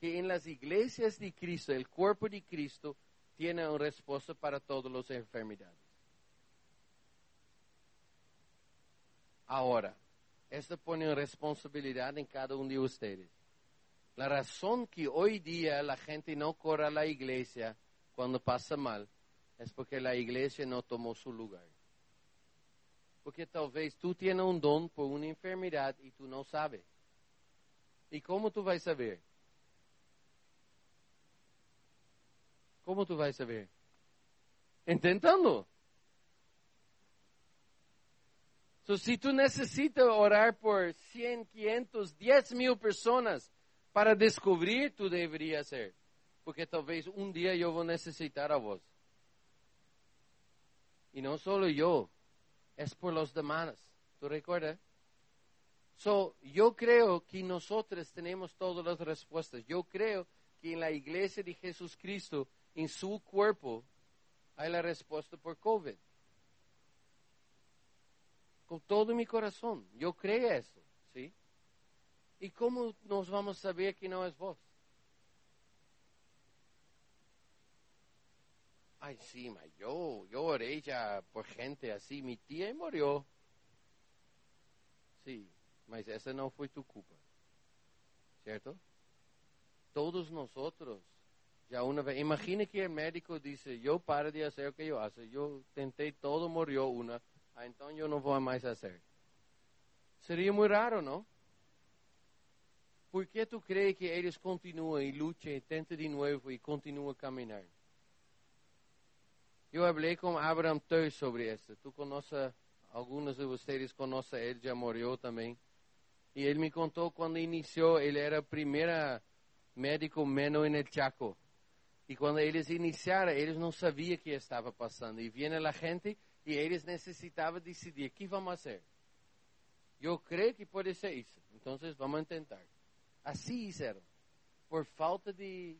que en las iglesias de Cristo, el cuerpo de Cristo, tiene una respuesta para todas las enfermedades. Ahora, esto pone responsabilidad en cada uno de ustedes. La razón que hoy día la gente no corre a la iglesia cuando pasa mal, es porque la iglesia no tomó su lugar. Porque tal vez tú tienes un don por una enfermedad y tú no sabes. ¿Y cómo tú vas a saber? ¿Cómo tú vas a saber? Intentando. So, si tú necesitas orar por 100, 500, 10 mil personas para descubrir, tú deberías ser. Porque tal vez un día yo voy a necesitar a vos. Y no solo yo, es por los demás. ¿Tú recuerdas? So, yo creo que nosotros tenemos todas las respuestas. Yo creo que en la iglesia de Jesucristo, en su cuerpo, hay la respuesta por COVID. Con todo mi corazón, yo creo eso, ¿sí? ¿Y cómo nos vamos a saber que no es vos? Ay, sí, ma, yo, yo oré ya por gente así. Mi tía murió. Sí, mas esa no fue tu culpa. ¿Cierto? Todos nosotros, Ya una vez, imagine que el médico dice, yo paro de hacer lo que yo hago, yo tentei, todo, murió una, ah, entonces yo no voy más a hacer. Sería muy raro, ¿no? Por que tu crees que eles continuam e lutam e tentam de novo e continuam a caminhar? Eu falei com Abraham Teu sobre isso. Tu conhece, alguns de vocês conhecem ele, já morreu também. E ele me contou quando iniciou, ele era o primeiro médico menos no Chaco. E quando eles iniciaram, eles não sabiam o que estava passando. E vinha a gente e eles necessitavam decidir: o que vamos fazer? Eu creio que pode ser isso. Então vamos tentar. Assim fizeram. Por falta de,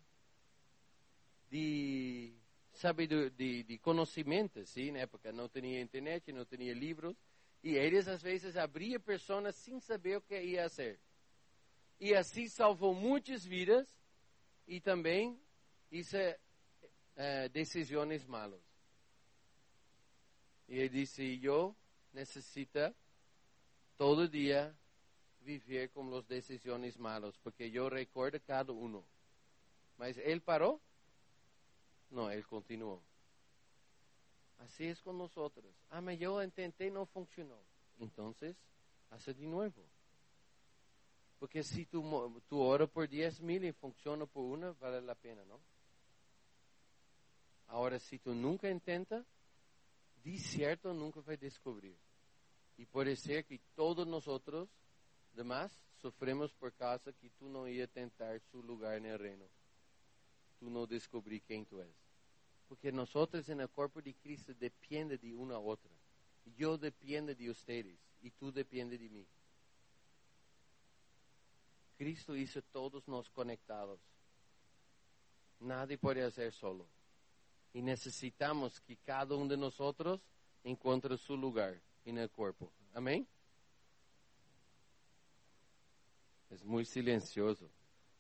de, sabe, de, de conhecimento, sim, né? na época não tinha internet, não tinha livros. E eles às vezes abriam pessoas sem saber o que ia ser. E assim salvou muitas vidas e também hizo eh, decisões malas. E ele disse, eu necessito todo dia viver com as decisões malas, porque eu recordo cada um. Mas ele parou? No, él continuó. Así es con nosotros. Ah, me yo intenté, no funcionó. Entonces, hace de nuevo. Porque si tú, tú oras por 10 mil y funciona por una, vale la pena, ¿no? Ahora, si tú nunca intentas, de cierto nunca vas a descubrir. Y puede ser que todos nosotros, demás, sufrimos por causa que tú no ibas a tentar su lugar en el reino. Tú no descubrí quién tú eres. Porque nosotros en el cuerpo de Cristo depende de una a otra. Yo depende de ustedes y tú depende de mí. Cristo hizo todos nos conectados. Nadie puede hacer solo. E necessitamos que cada um de nós encontre o seu lugar no corpo. Amém? É muito silencioso.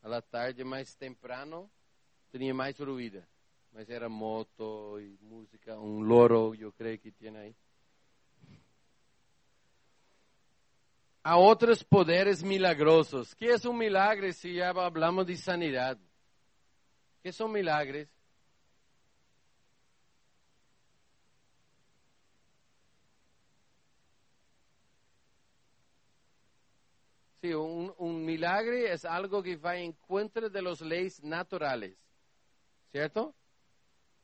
À tarde, mais temprano, tinha mais ruído. Mas era moto e música, um loro, eu creio que tinha aí. Há outros poderes milagrosos. que é um milagre se já falamos de sanidade? que são milagres? Un milagre es algo que va en contra de las leyes naturales. ¿Cierto?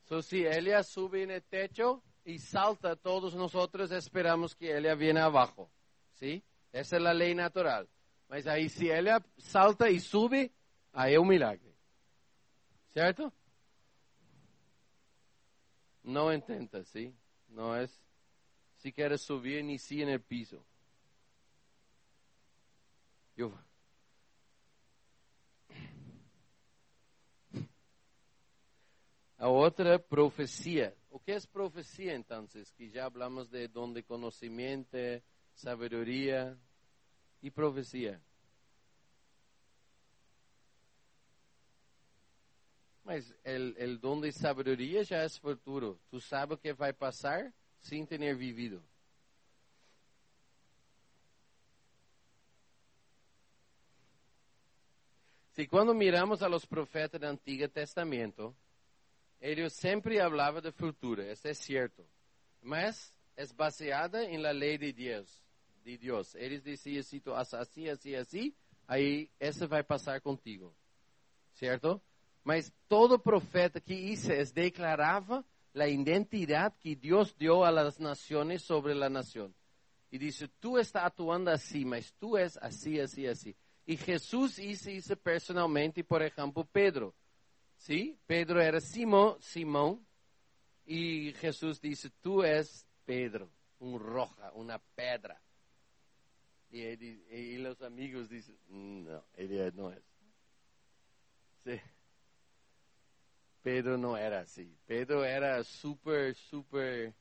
So, si ella sube en el techo y salta, todos nosotros esperamos que ella viene abajo. ¿Sí? Esa es la ley natural. Pero ahí si ella salta y sube, ahí es un milagre. ¿Cierto? No intenta, ¿sí? No es si quieres subir ni si en el piso. Yo, A outra, profecia. O que é profecia, então? Que já hablamos de dom de conhecimento, sabedoria e profecia. Mas o dom de sabedoria já é futuro. Tu sabes o que vai passar sem ter vivido. Se quando miramos a los profetas do Antigo Testamento, ellos siempre hablaban de futuro, eso es cierto. Mas es baseada en la ley de Dios. De Dios. Ellos decían, si tú haces así, así, así, aí eso vai passar contigo. Certo? Mas todo profeta que es declarava a identidade que Deus deu às nações sobre a nação. E disse, tu está atuando assim, mas tu és assim, assim, assim. E Jesus hizo isso personalmente, por exemplo, Pedro. ¿Sí? Pedro era Simón, Simón, y Jesús dice, tú es Pedro, un roja, una pedra. Y, los amigos dicen, no, él no es. Sí. Pedro no era así. Pedro era súper, súper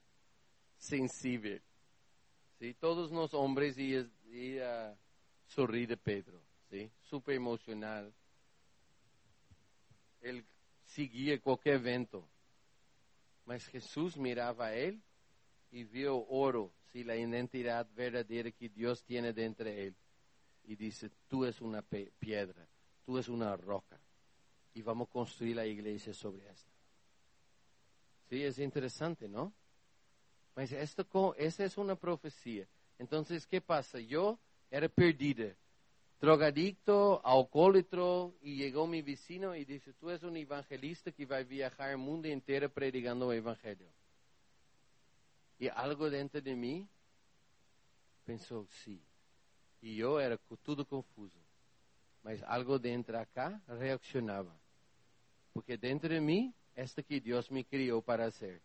sensible. ¿Sí? Todos los hombres y, y uh, de Pedro. ¿Sí? Súper emocional él seguía cualquier evento. Mas Jesús miraba a él y vio oro, si la identidad verdadera que Dios tiene dentro de él. Y dice, tú es una piedra, tú es una roca. Y vamos a construir la iglesia sobre esta. Sí, es interesante, ¿no? Mas esto, esa es una profecía. Entonces, ¿qué pasa? Yo era perdida drogadicto, alcohólico, y llegó mi vecino y dice, tú eres un evangelista que va a viajar el mundo entero predicando el evangelio. Y algo dentro de mí pensó, sí. Y yo era todo confuso. Mas algo dentro acá reaccionaba. Porque dentro de mí, esto que Dios me crió para hacer.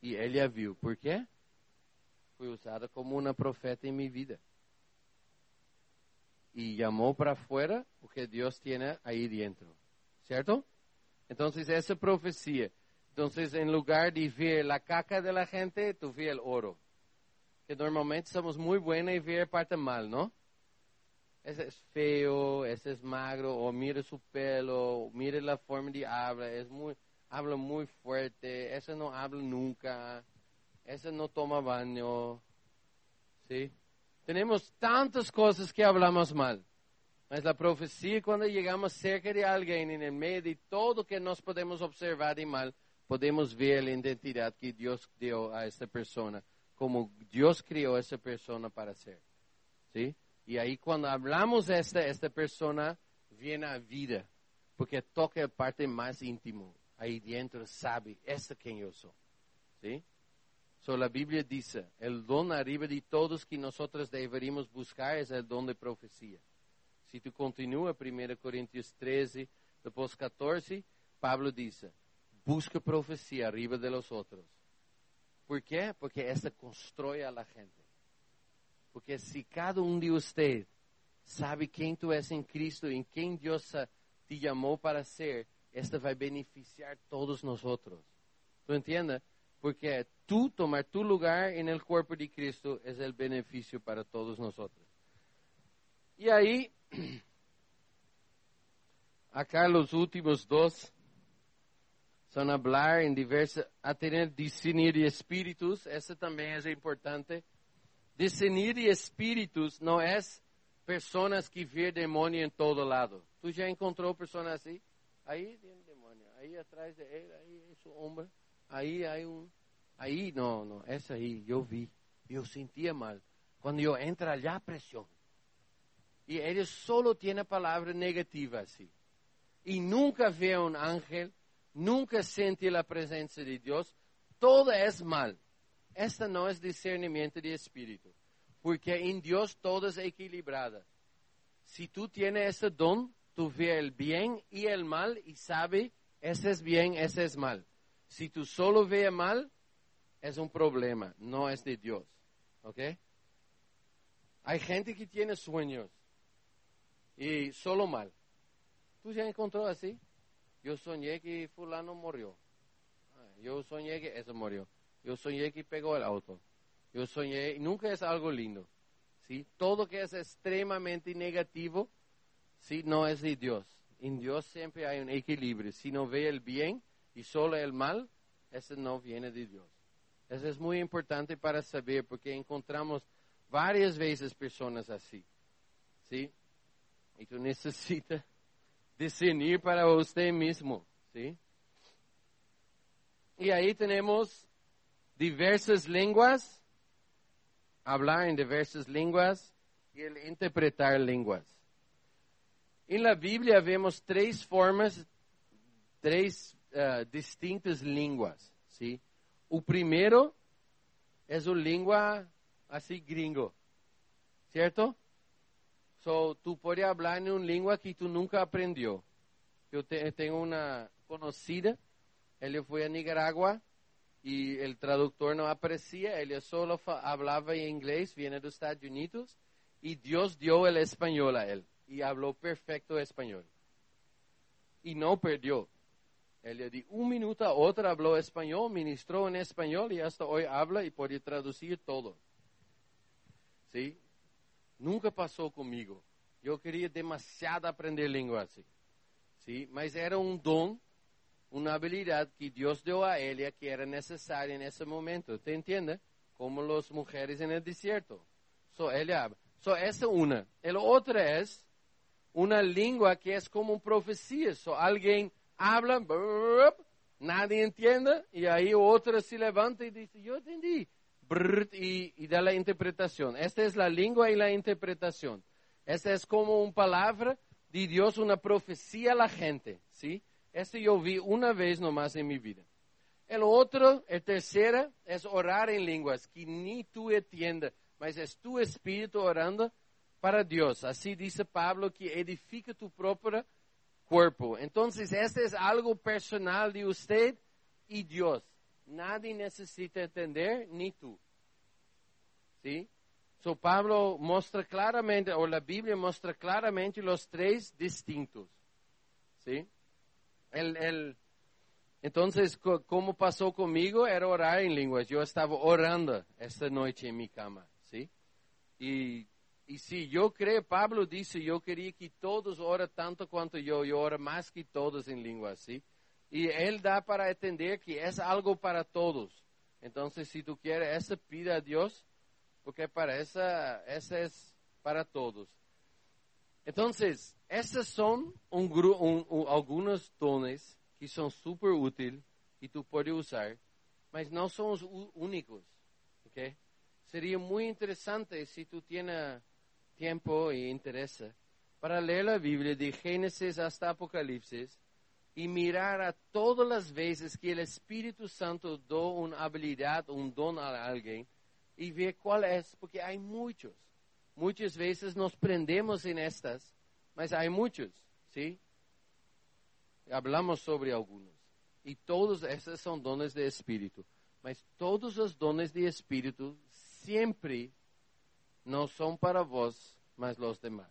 Y él ya vio. ¿Por qué? Fui usada como una profeta en mi vida y llamó para afuera lo que Dios tiene ahí dentro. ¿Cierto? Entonces, esa profecía. Entonces, en lugar de ver la caca de la gente, tú ves el oro. Que normalmente somos muy buenos y ver parte mal, ¿no? Ese es feo, ese es magro, o mire su pelo, mire la forma de habla, es muy, habla muy fuerte, ese no habla nunca, ese no toma baño, ¿sí? Tenemos tantas cosas que hablamos mal. Mas la profecía, cuando llegamos cerca de alguien, en el medio de todo que nos podemos observar de mal, podemos ver la identidad que Dios dio a esta persona, como Dios creó a esa persona para ser. ¿Sí? Y ahí cuando hablamos de esta, esta persona viene a vida, porque toca la parte más íntimo. Ahí dentro sabe, esta quien yo soy. ¿Sí? So, la Biblia dice, el don arriba de todos que nosotros deberíamos buscar es el don de profecía. Si tú continúas 1 Corintios 13, después 14, Pablo dice, busca profecía arriba de los otros. ¿Por qué? Porque esta construye a la gente. Porque si cada uno de ustedes sabe quién tú eres en Cristo en quién Dios te llamó para ser, esta va a beneficiar a todos nosotros. ¿Tú entiendes? Porque tú tomar tu lugar en el cuerpo de Cristo es el beneficio para todos nosotros. Y ahí, acá los últimos dos son hablar en diversas, a tener discernir espíritus, eso también es importante. Discernir espíritus no es personas que ven demonio en todo lado. ¿Tú ya encontró personas así? Ahí tiene demonio, ahí atrás de él, ahí es su hombre ahí hay un, ahí no, no, es ahí, yo vi, yo sentía mal. Cuando yo entro allá, presión. Y ellos solo tienen palabras negativas así. Y nunca ve un ángel, nunca siente la presencia de Dios. Todo es mal. Esta no es discernimiento de espíritu. Porque en Dios todo es equilibrado. Si tú tienes ese don, tú ves el bien y el mal y sabe, ese es bien, ese es mal. Si tú solo ves mal, es un problema, no es de Dios. ¿Ok? Hay gente que tiene sueños y solo mal. ¿Tú ya encontró así? Yo soñé que fulano murió. Ah, yo soñé que eso murió. Yo soñé que pegó el auto. Yo soñé, nunca es algo lindo. ¿sí? Todo que es extremadamente negativo, ¿sí? no es de Dios. En Dios siempre hay un equilibrio. Si no ve el bien, y solo el mal, ese no viene de Dios. Eso es muy importante para saber porque encontramos varias veces personas así. ¿Sí? Y tú necesitas discernir para usted mismo. ¿Sí? Y ahí tenemos diversas lenguas, hablar en diversas lenguas y el interpretar lenguas. En la Biblia vemos tres formas, tres uh, distintas línguas, sim? O primeiro é a língua assim gringo, certo? So, tu pode falar em uma língua que tu nunca aprendeu. Eu, eu tenho uma conhecida, ele foi a Nicarágua e o tradutor não aparecia, ele só falava em inglês, vinha dos Estados Unidos, e Deus deu o espanhol a ele, e falou perfeito espanhol. E não perdeu. Ele de um minuto a outra falou espanhol, ministrou em espanhol e até hoje habla e pode traduzir tudo. Sim, Nunca passou comigo. Eu queria demasiado aprender língua assim. Mas era um dom, uma habilidade que Deus deu a ele que era necessária nesse momento. Você entende? Como as mulheres no deserto. Só so, ele habla. Só essa uma. A outra é uma língua que é como profecia. Só alguém alguien habla, nadie entiende, y ahí otra se levanta y dice, yo entendí. y, y da la interpretación. Esta es la lengua y la interpretación. Esta es como una palabra de Dios, una profecía a la gente, ¿sí? Este yo vi una vez nomás en mi vida. El otro, el tercero, es orar en lenguas, que ni tú entiendas, mas es tu espíritu orando para Dios. Así dice Pablo que edifica tu propio cuerpo. Entonces, este es algo personal de usted y Dios. Nadie necesita entender, ni tú. ¿Sí? So Pablo muestra claramente, o la Biblia muestra claramente los tres distintos. ¿Sí? El, el, entonces, ¿cómo pasó conmigo? Era orar en lenguas. Yo estaba orando esta noche en mi cama, ¿sí? Y, e se eu creio, Pablo disse, eu queria que todos oram tanto quanto eu, e oram mais que todos em língua, sim? E ele dá para entender que é algo para todos. Então, se tu queres essa, pida a Deus, porque para essa, essa é para todos. Então, essas são um, um, um, que são super úteis, que tu pode usar, mas não são os únicos, ok? Seria muito interessante se tu tivesse tiempo e interés para leer la Biblia de Génesis hasta Apocalipsis y mirar a todas las veces que el Espíritu Santo da una habilidad, un don a alguien y ver cuál es, porque hay muchos. Muchas veces nos prendemos en estas, mas hay muchos, ¿sí? Hablamos sobre algunos. Y todos esos son dones de espíritu. Mas todos los dones de espíritu siempre no son para vos, mas los demás.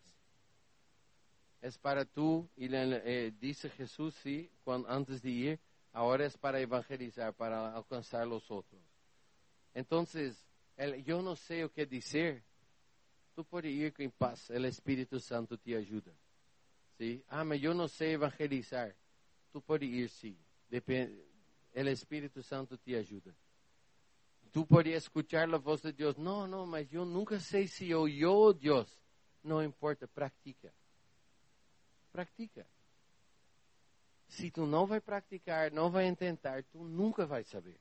Es para tú, y eh, dice Jesús, sí, cuando, antes de ir, ahora es para evangelizar, para alcanzar los otros. Entonces, yo no sé qué decir, tú puedes ir en paz, el Espíritu Santo te ayuda. ¿Sí? Ah, pero yo no sé evangelizar. Tú puedes ir, sí. el Espíritu Santo te ayuda. Tú puedes escuchar la voz de Dios. No, no, mas yo nunca sé si oyó Dios. No importa, practica. Practica. Si tú no vas a practicar, no vas a intentar, tú nunca vas a saber.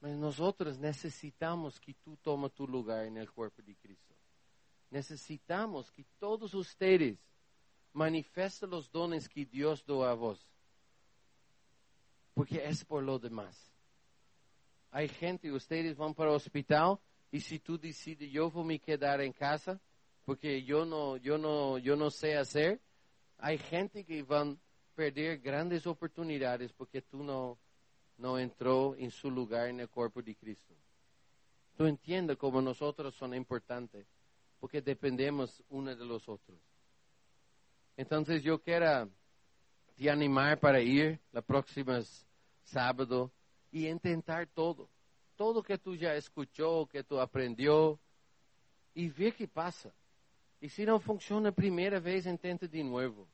Mas nosotros necesitamos que tú tomes tu lugar en el cuerpo de Cristo. Necesitamos que todos ustedes manifiesten los dones que Dios dio a vos. Porque es por lo demás. Hay gente, ustedes van para el hospital y si tú decides yo voy a quedar en casa porque yo no, yo no, yo no sé hacer, hay gente que van a perder grandes oportunidades porque tú no, no entró en su lugar en el cuerpo de Cristo. Tú entiendes cómo nosotros son importantes, porque dependemos uno de los otros. Entonces yo quiero te animar para ir la próxima sábado y intentar todo. Todo que tú ya escuchó, que tú aprendió, y ver qué pasa. Uh, e se não funciona a primeira vez, tenta de novo.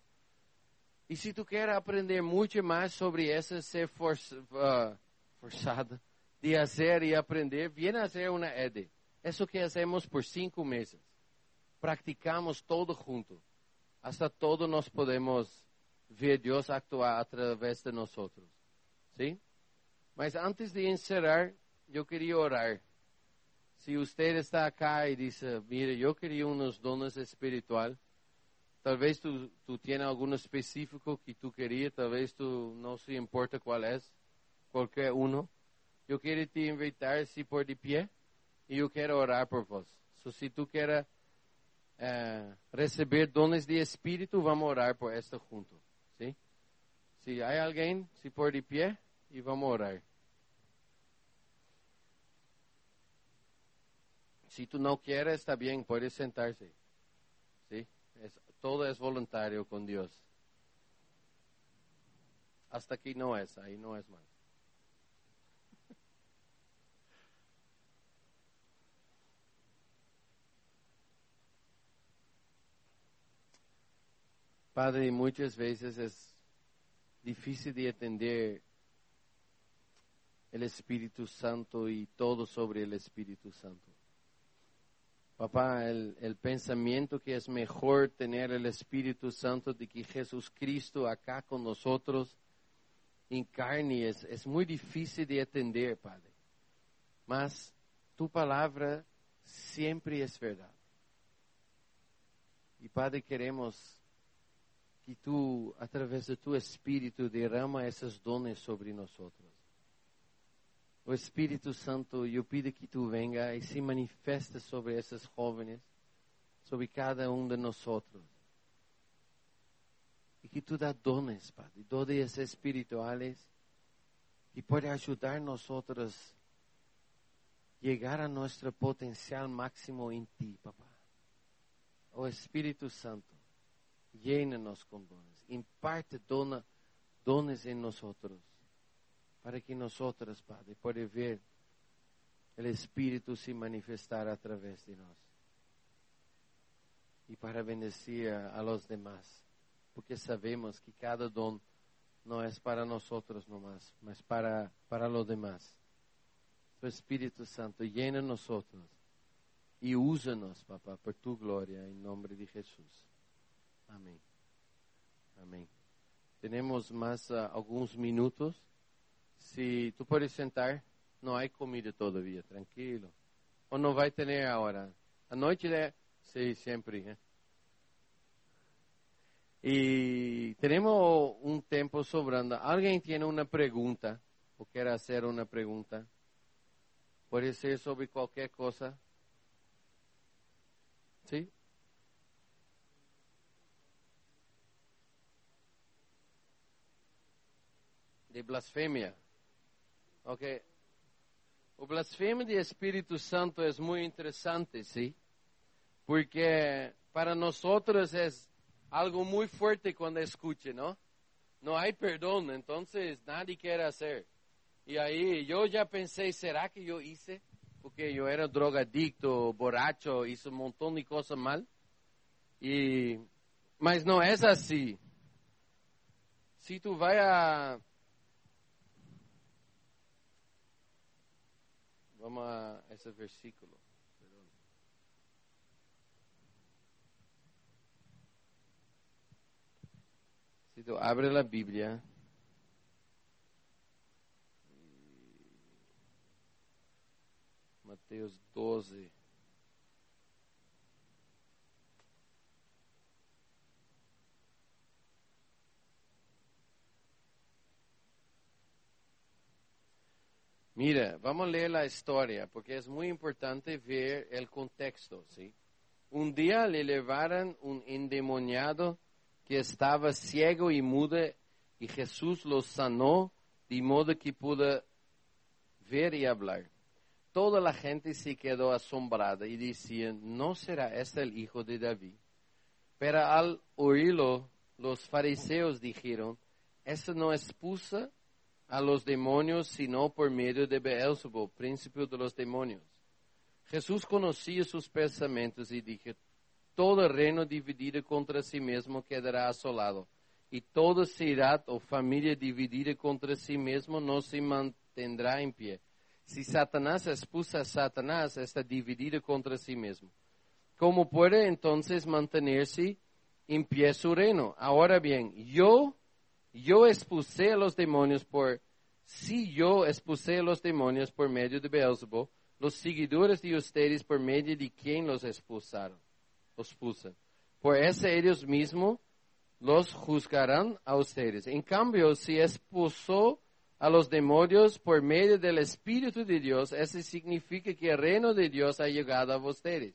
E se tu quer aprender muito mais sobre essa, ser for, uh, forçada de fazer e aprender, vem fazer uma ED. Isso que fazemos por cinco meses. Praticamos todo junto. Hasta todo nós podemos ver Deus actuar através de nós. Sim? ¿Sí? Mas antes de encerrar, eu queria orar. Se você está aqui e diz, mira, eu queria uns donos espiritual, talvez tu, tu tenha algum específico que tu queria, talvez tu não se importa qual é, qualquer um. Eu quero te invitar se por de pé e eu quero orar por vós. So, se tu quer eh, receber donos de espírito, vamos orar por esta junto. sim? Se há alguém, se por de pé. Y vamos a orar. Si tú no quieres, está bien, puedes sentarse. ¿sí? Es, todo es voluntario con Dios. Hasta aquí no es, ahí no es más. Padre, muchas veces es difícil de entender el Espíritu Santo y todo sobre el Espíritu Santo. Papá, el, pensamiento que es mejor tener el Espíritu Santo de que Jesús Cristo acá con nosotros en carne es, es muy difícil de entender, Padre. Mas tu palabra siempre es verdad. Y Padre, queremos que tú, a través de tu Espíritu, derrama esos dones sobre nosotros. O Espíritu Santo, eu pido que tu venga e se manifeste sobre esses jovens, sobre cada um de nós. E que tu dá dones, Padre, dones espirituales que pode ajudar nós a chegar a nosso potencial máximo em ti, papá. O Espírito Santo, llena-nos com dones, imparte dona, dones em nós para que nosotros, Padre, pueda ver el Espíritu se manifestar a través de nós. E para bendecir a los demás, porque sabemos que cada don não é para nós nomás, mas para, para los demás. O Espírito Santo llena nosotros e usa-nos, papá, por tu glória, em nome de Jesus. Amém. Amém. Temos mais uh, alguns minutos. Si tú puedes sentar, no hay comida todavía, tranquilo. O no va a tener ahora. Anoche, de... sí, siempre. ¿eh? Y tenemos un tiempo sobrando. ¿Alguien tiene una pregunta o quiere hacer una pregunta? Puede ser sobre cualquier cosa. ¿Sí? De blasfemia. Ok. O blasfemo de Espírito Santo é muito interessante, sim? Porque para nós é algo muito forte quando escute, não? Não há perdão, então nadie quer fazer. E aí eu já pensei, será que eu hice? Porque eu era drogadicto, borracho, hice um montão de coisas mal. E, mas não é assim. Se tu vai a Vamos a ese versículo. Si tú abre la Biblia. Mateus 12. Mira, vamos a leer la historia porque es muy importante ver el contexto, ¿sí? Un día le llevaron un endemoniado que estaba ciego y mudo y Jesús lo sanó de modo que pudo ver y hablar. Toda la gente se quedó asombrada y decían, ¿no será este el hijo de David? Pero al oírlo, los fariseos dijeron, ¿eso no expulsa a los demonios sino por medio de Beelzebub, príncipe de los demonios. Jesús conocía sus pensamientos y dijo, todo reino dividido contra sí mismo quedará asolado, y toda ciudad o familia dividida contra sí mismo no se mantendrá en pie. Si Satanás expulsa a Satanás, está dividido contra sí mismo. ¿Cómo puede entonces mantenerse en pie su reino? Ahora bien, yo eu expulsei os demônios por. Se eu expulsei os demônios por meio de Beelzebub, os seguidores de vocês por meio de quem os expulsaram, os expulsam. Por esse eles mesmos los juzgarão a vocês. Em cambio, se expulsou a los demônios por meio do Espírito de Deus, esse significa que o reino de Deus ha chegado a vocês.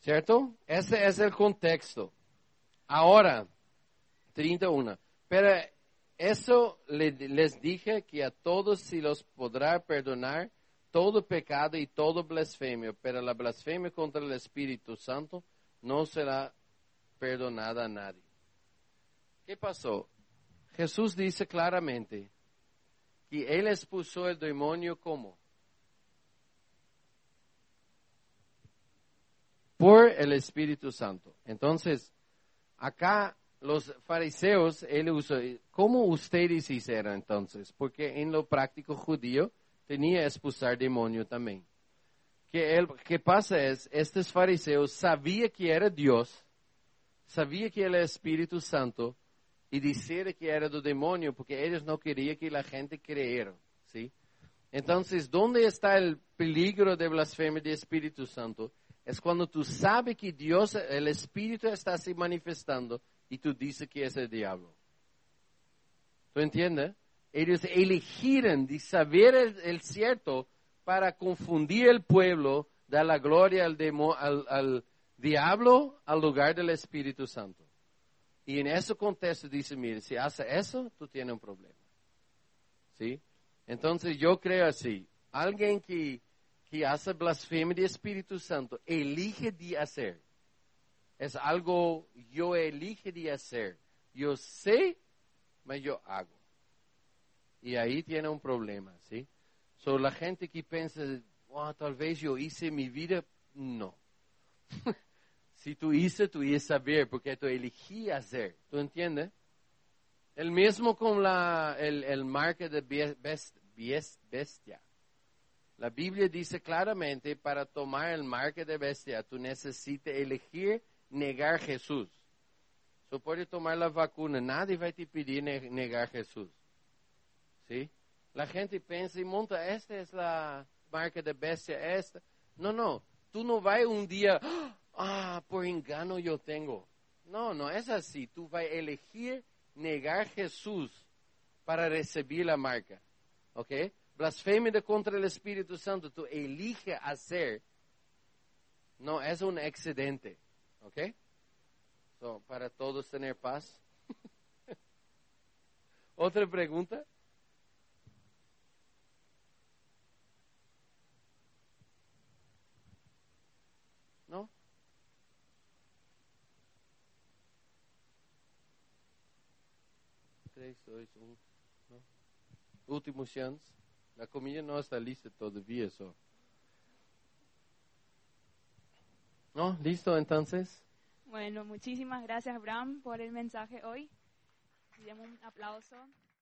¿Cierto? Esse é o contexto. Agora, 31. Pero eso les dije que a todos se los podrá perdonar todo pecado y todo blasfemio, pero la blasfemia contra el Espíritu Santo no será perdonada a nadie. ¿Qué pasó? Jesús dice claramente que él expulsó el demonio como por el Espíritu Santo. Entonces, acá los fariseos, él usó, ¿cómo ustedes hicieron entonces? Porque en lo práctico judío tenía expulsar demonio también. Que él, ¿Qué pasa es, estos fariseos sabían que era Dios, sabía que era Espíritu Santo, y decir que era del demonio, porque ellos no querían que la gente creyera, ¿sí? Entonces, ¿dónde está el peligro de blasfemia del Espíritu Santo? Es cuando tú sabes que Dios, el Espíritu está se manifestando, y tú dices que es el diablo. ¿Tú entiendes? Ellos eligieron de saber el, cierto para confundir el pueblo, dar la gloria al, al, diablo al lugar del Espíritu Santo. Y en ese contexto dice, mire, si hace eso, tú tienes un problema. ¿Sí? Entonces yo creo así, alguien que, que hace blasfemia del Espíritu Santo, elige de hacer es algo yo de hacer. Yo sé, pero yo hago. Y ahí tiene un problema, ¿sí? So, la gente que piensa, tal vez yo hice mi vida, no. si tú hice, tú ibas saber, porque tú elegí hacer. ¿Tú entiendes? El mismo con la, el, el marca de bestia. La Biblia dice claramente, para tomar el marca de bestia, tú necesitas elegir negar Jesús. Tú puedes tomar la vacuna, nadie va a te pedir negar Jesús. ¿Sí? La gente piensa y monta, esta es la marca de bestia, esta. No, no, tú no vas un día, ah, por engano yo tengo. No, no es así. Tú vas a elegir negar Jesús para recibir la marca. ¿Ok? Blasfemia contra el Espíritu Santo, tú eliges hacer. No, es un excedente. ¿Ok? So, para todos tener paz. ¿Otra pregunta? ¿No? Tres, dos, uno. ¿No? Último chance. La comida no está lista todavía, eso. ¿No? ¿Listo entonces? Bueno, muchísimas gracias, Abraham, por el mensaje hoy. Demos un aplauso.